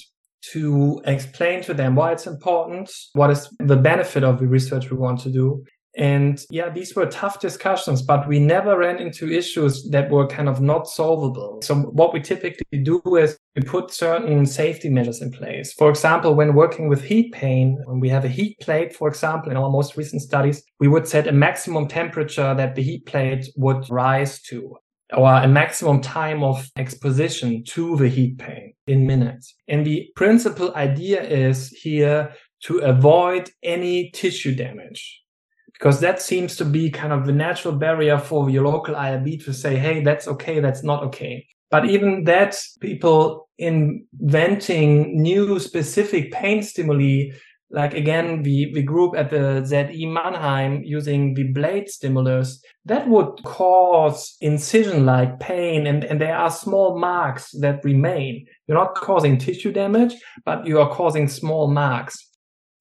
to explain to them why it's important, what is the benefit of the research we want to do. And yeah, these were tough discussions, but we never ran into issues that were kind of not solvable. So what we typically do is we put certain safety measures in place. For example, when working with heat pain, when we have a heat plate, for example, in our most recent studies, we would set a maximum temperature that the heat plate would rise to or a maximum time of exposition to the heat pain in minutes. And the principal idea is here to avoid any tissue damage because that seems to be kind of the natural barrier for your local IRB to say, Hey, that's okay. That's not okay. But even that people inventing new specific pain stimuli like again we, the group at the ZI Mannheim using the blade stimulus, that would cause incision like pain and, and there are small marks that remain. You're not causing tissue damage, but you are causing small marks.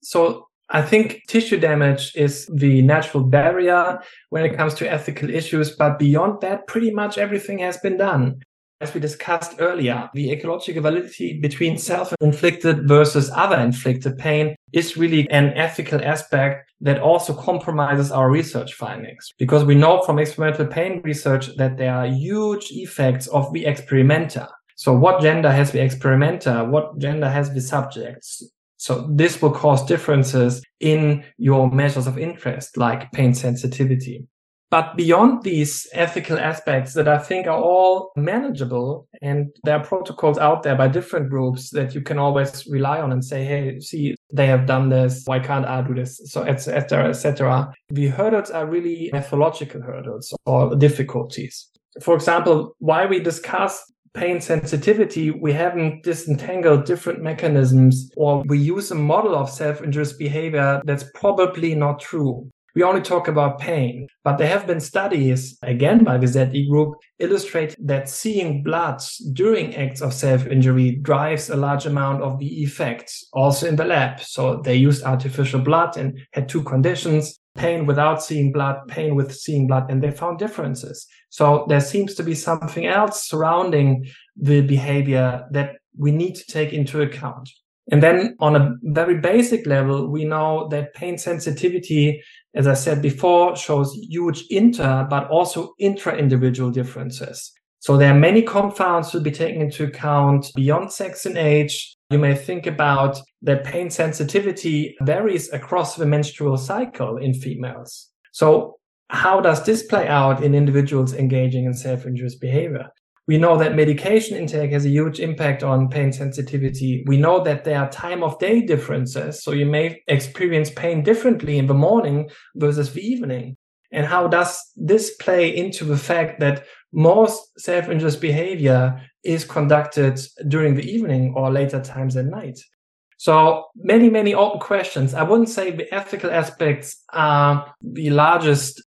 So I think tissue damage is the natural barrier when it comes to ethical issues. But beyond that, pretty much everything has been done as we discussed earlier, the ecological validity between self-inflicted versus other-inflicted pain is really an ethical aspect that also compromises our research findings. Because we know from experimental pain research that there are huge effects of the experimenter. So what gender has the experimenter? What gender has the subjects? So this will cause differences in your measures of interest, like pain sensitivity. But beyond these ethical aspects that I think are all manageable and there are protocols out there by different groups that you can always rely on and say, Hey, see, they have done this. Why can't I do this? So etc. etc. The hurdles are really methodological hurdles or difficulties. For example, why we discuss pain sensitivity, we haven't disentangled different mechanisms or we use a model of self-injurious behavior that's probably not true we only talk about pain. But there have been studies, again by the ZI group, illustrate that seeing blood during acts of self-injury drives a large amount of the effects also in the lab. So they used artificial blood and had two conditions, pain without seeing blood, pain with seeing blood, and they found differences. So there seems to be something else surrounding the behavior that we need to take into account. And then on a very basic level, we know that pain sensitivity, as I said before, shows huge inter, but also intra individual differences. So there are many confounds to be taken into account beyond sex and age. You may think about that pain sensitivity varies across the menstrual cycle in females. So how does this play out in individuals engaging in self-injurious behavior? We know that medication intake has a huge impact on pain sensitivity. We know that there are time of day differences. So you may experience pain differently in the morning versus the evening. And how does this play into the fact that most self-injurious behavior is conducted during the evening or later times at night? So many, many open questions. I wouldn't say the ethical aspects are the largest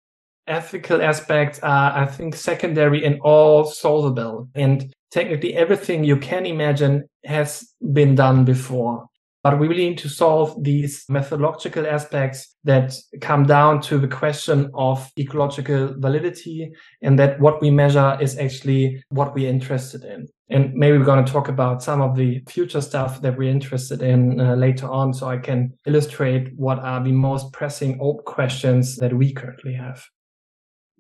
ethical aspects are, I think, secondary and all solvable. And technically everything you can imagine has been done before. But we really need to solve these methodological aspects that come down to the question of ecological validity and that what we measure is actually what we're interested in. And maybe we're going to talk about some of the future stuff that we're interested in uh, later on so I can illustrate what are the most pressing open questions that we currently have.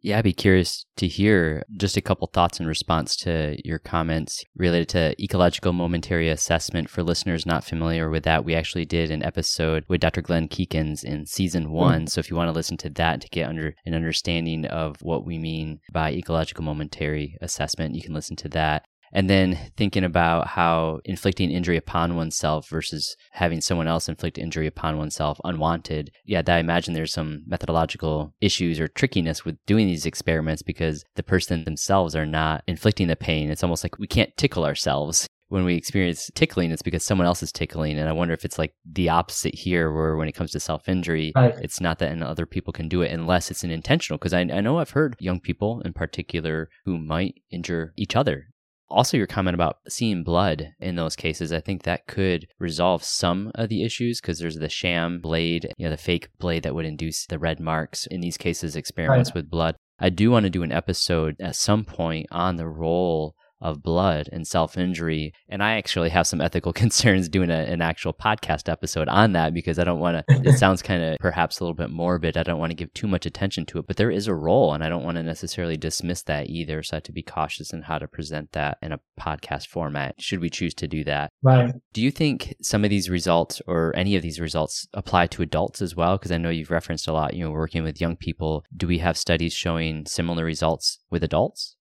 Yeah, I'd be curious to hear just a couple thoughts in response to your comments related to ecological momentary assessment. For listeners not familiar with that, we actually did an episode with Dr. Glenn Kiekens in season hmm. one. Mm. So if you want to listen to that to get under an understanding of what we mean by ecological momentary assessment, you can listen to that. And then thinking about how inflicting injury upon oneself versus having someone else inflict injury upon oneself unwanted. Yeah, that I imagine there's some methodological issues or trickiness with doing these experiments because the person themselves are not inflicting the pain. It's almost like we can't tickle ourselves. When we experience tickling, it's because someone else is tickling. And I wonder if it's like the opposite here, where when it comes to self injury, right. it's not that other people can do it unless it's an intentional. Because I, I know I've heard young people in particular who might injure each other Also, your comment about seeing blood in those cases, I think that could resolve some of the issues because there's the sham blade, you know, the fake blade that would induce the red marks. In these cases, experiments right. with blood. I do want to do an episode at some point on the role of blood and self injury. And I actually have some ethical *laughs* concerns doing a, an actual podcast episode on that because I don't want to, it *laughs* sounds kind of perhaps a little bit morbid. I don't want to give too much attention to it, but there is a role and I don't want to necessarily dismiss that either. So I have to be cautious in how to present that in a podcast format, should we choose to do that. Right. Do you think some of these results or any of these results apply to adults as well? Because I know you've referenced a lot, you know, working with young people. Do we have studies showing similar results with adults?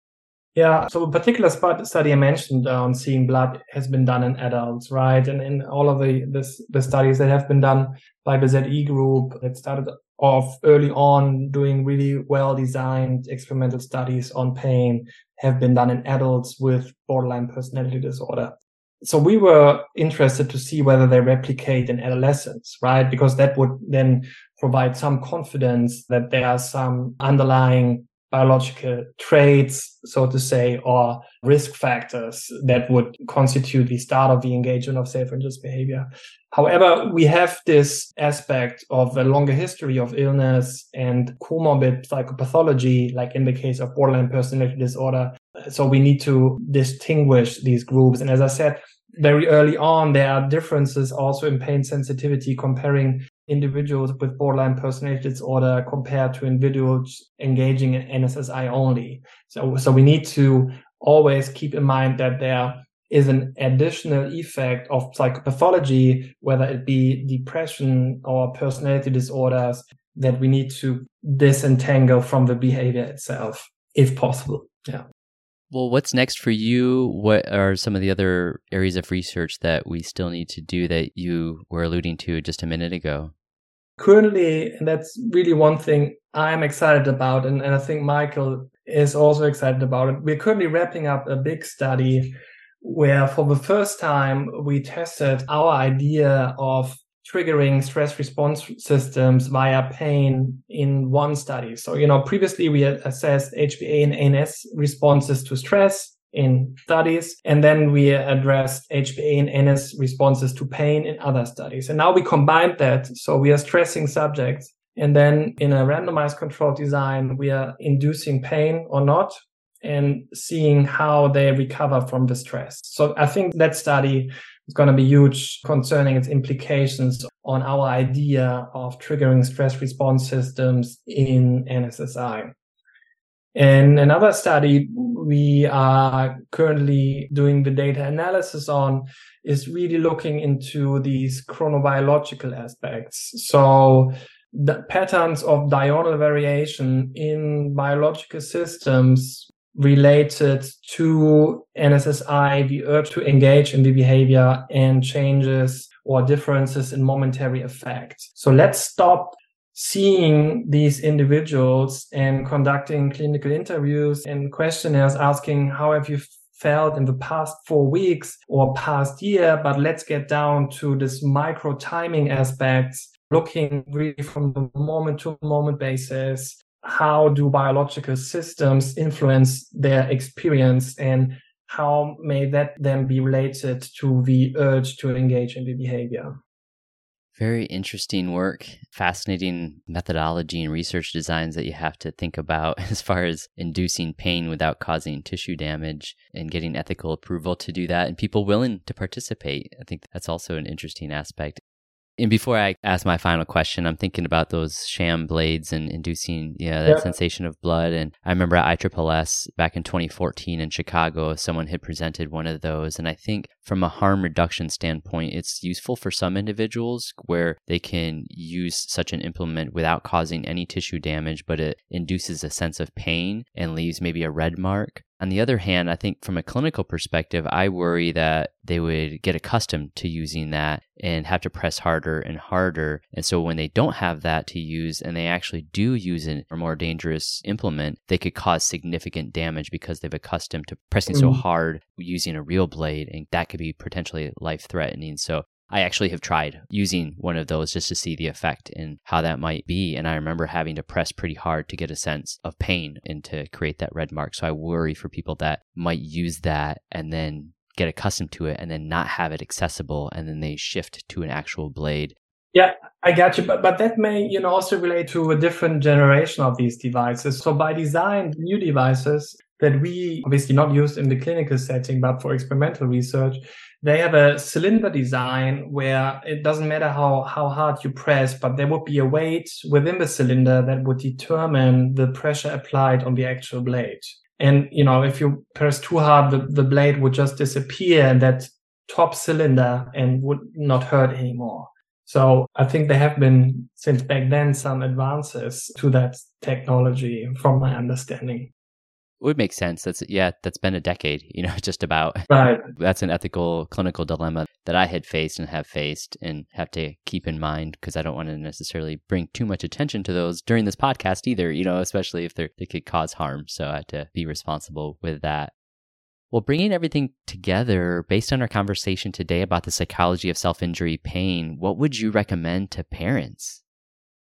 Yeah, so a particular study I mentioned uh, on seeing blood has been done in adults, right? And in all of the this, the studies that have been done by the ZI group that started off early on doing really well designed experimental studies on pain have been done in adults with borderline personality disorder. So we were interested to see whether they replicate in adolescents, right? Because that would then provide some confidence that there are some underlying biological traits, so to say, or risk factors that would constitute the start of the engagement of self-injurious behavior. However, we have this aspect of a longer history of illness and comorbid psychopathology, like in the case of borderline personality disorder. So we need to distinguish these groups. And as I said, very early on, there are differences also in pain sensitivity comparing individuals with borderline personality disorder compared to individuals engaging in NSSI only. So, so we need to always keep in mind that there is an additional effect of psychopathology, whether it be depression or personality disorders, that we need to disentangle from the behavior itself, if possible. Yeah. Well, what's next for you? What are some of the other areas of research that we still need to do that you were alluding to just a minute ago? Currently, and that's really one thing I'm excited about, and, and I think Michael is also excited about it. We're currently wrapping up a big study where, for the first time, we tested our idea of triggering stress response systems via pain in one study. So, you know, previously we assessed HPA and ANS responses to stress in studies, and then we addressed HPA and NS responses to pain in other studies. And now we combined that. So we are stressing subjects. And then in a randomized control design, we are inducing pain or not and seeing how they recover from the stress. So I think that study is going to be huge concerning its implications on our idea of triggering stress response systems in NSSI. And another study we are currently doing the data analysis on is really looking into these chronobiological aspects. So the patterns of diurnal variation in biological systems related to NSSI, the urge to engage in the behavior and changes or differences in momentary effect. So let's stop seeing these individuals and conducting clinical interviews and questionnaires asking, how have you felt in the past four weeks or past year? But let's get down to this micro timing aspects, looking really from the moment to moment basis how do biological systems influence their experience and how may that then be related to the urge to engage in the behavior? Very interesting work, fascinating methodology and research designs that you have to think about *laughs* as far as inducing pain without causing tissue damage and getting ethical approval to do that and people willing to participate. I think that's also an interesting aspect. And before I ask my final question, I'm thinking about those sham blades and inducing yeah, that sensation of blood. And I remember at ISSS back in 2014 in Chicago, someone had presented one of those. And I think from a harm reduction standpoint, it's useful for some individuals where they can use such an implement without causing any tissue damage, but it induces a sense of pain and leaves maybe a red mark. On the other hand, I think from a clinical perspective, I worry that they would get accustomed to using that and have to press harder and harder. And so when they don't have that to use and they actually do use a more dangerous implement, they could cause significant damage because they've accustomed to pressing mm. so hard using a real blade and that could be potentially life threatening. So I actually have tried using one of those just to see the effect and how that might be. And I remember having to press pretty hard to get a sense of pain and to create that red mark. So I worry for people that might use that and then get accustomed to it and then not have it accessible and then they shift to an actual blade. Yeah, I got you. But, but that may, you know, also relate to a different generation of these devices. So by design, new devices that we obviously not used in the clinical setting, but for experimental research, they have a cylinder design where it doesn't matter how, how hard you press, but there would be a weight within the cylinder that would determine the pressure applied on the actual blade. And, you know, if you press too hard, the, the blade would just disappear in that top cylinder and would not hurt anymore. So I think there have been since back then some advances to that technology from my understanding would make sense. That's yeah, that's been a decade, you know, *laughs* just about. Right. That's an ethical clinical dilemma that I had faced and have faced and have to keep in mind because I don't want to necessarily bring too much attention to those during this podcast either, you know, especially if they they could cause harm. So I have to be responsible with that. Well, bringing everything together based on our conversation today about the psychology of self injury pain, what would you recommend to parents?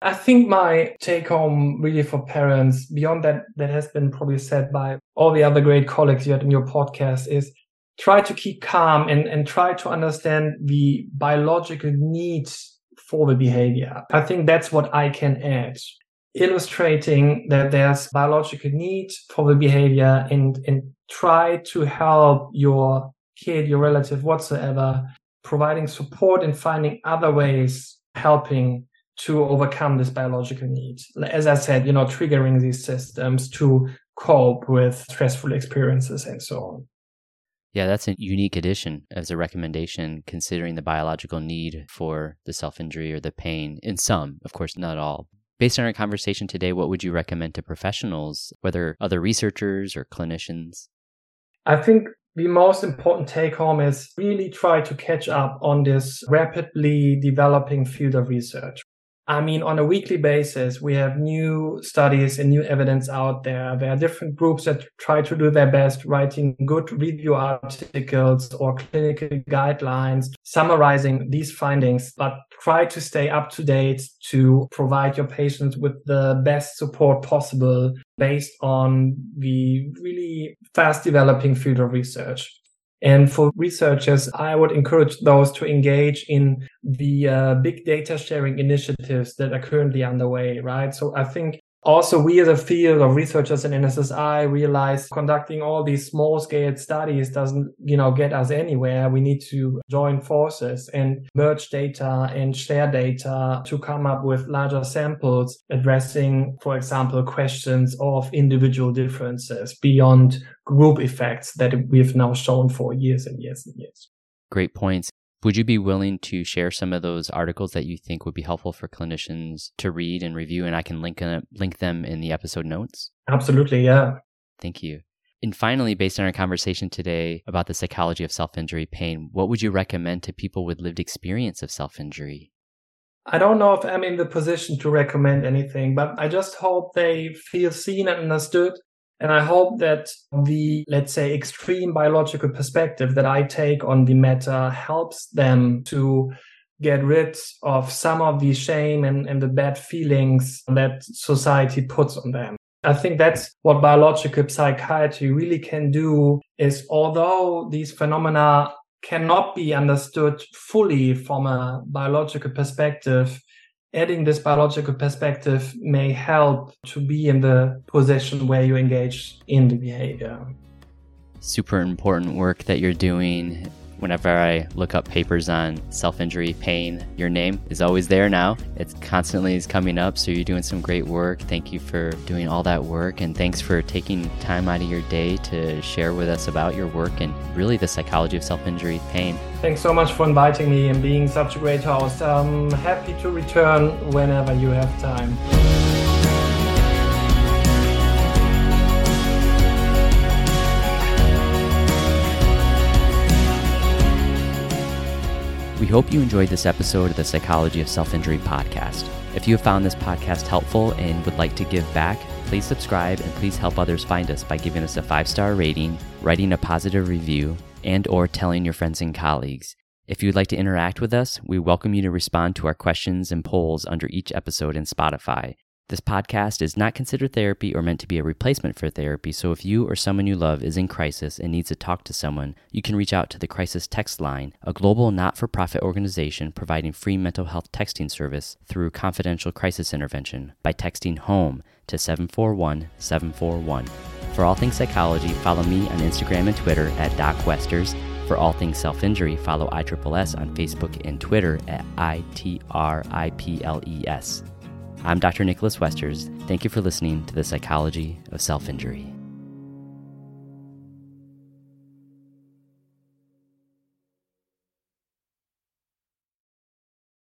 I think my take home really for parents beyond that, that has been probably said by all the other great colleagues you had in your podcast is try to keep calm and, and try to understand the biological needs for the behavior. I think that's what I can add. Illustrating that there's biological need for the behavior and, and try to help your kid, your relative, whatsoever, providing support and finding other ways helping to overcome this biological need. As I said, you know, triggering these systems to cope with stressful experiences and so on. Yeah, that's a unique addition as a recommendation, considering the biological need for the self injury or the pain in some, of course, not all. Based on our conversation today, what would you recommend to professionals, whether other researchers or clinicians? I think the most important take home is really try to catch up on this rapidly developing field of research. I mean, on a weekly basis, we have new studies and new evidence out there. There are different groups that try to do their best writing good review articles or clinical guidelines summarizing these findings, but try to stay up to date to provide your patients with the best support possible based on the really fast developing field of research. And for researchers, I would encourage those to engage in the uh, big data sharing initiatives that are currently underway, right? So I think also we as a field of researchers in NSSI realize conducting all these small scale studies doesn't, you know, get us anywhere. We need to join forces and merge data and share data to come up with larger samples addressing, for example, questions of individual differences beyond group effects that we've now shown for years and years and years. Great points. Would you be willing to share some of those articles that you think would be helpful for clinicians to read and review? And I can link, uh, link them in the episode notes. Absolutely. Yeah. Thank you. And finally, based on our conversation today about the psychology of self injury pain, what would you recommend to people with lived experience of self injury? I don't know if I'm in the position to recommend anything, but I just hope they feel seen and understood and I hope that the, let's say, extreme biological perspective that I take on the matter helps them to get rid of some of the shame and, and the bad feelings that society puts on them. I think that's what biological psychiatry really can do is although these phenomena cannot be understood fully from a biological perspective, adding this biological perspective may help to be in the position where you engage in the behavior. Super important work that you're doing whenever I look up papers on self injury, pain, your name is always there now. It constantly is coming up. So you're doing some great work. Thank you for doing all that work. And thanks for taking time out of your day to share with us about your work and really the psychology of self injury pain. Thanks so much for inviting me and being such a great host. I'm happy to return whenever you have time. We hope you enjoyed this episode of the Psychology of Self Injury podcast. If you have found this podcast helpful and would like to give back, please subscribe and please help others find us by giving us a five star rating, writing a positive review, and or telling your friends and colleagues. If you'd like to interact with us, we welcome you to respond to our questions and polls under each episode in Spotify. This podcast is not considered therapy or meant to be a replacement for therapy, so if you or someone you love is in crisis and needs to talk to someone, you can reach out to the Crisis Text Line, a global not for profit organization providing free mental health texting service through confidential crisis intervention by texting HOME to 741 741. For all things psychology, follow me on Instagram and Twitter at Doc Westers for all things self injury, follow ISSS on Facebook and Twitter at ITRIPLES. I'm Dr. Nicholas Westers. Thank you for listening to the Psychology of Self Injury.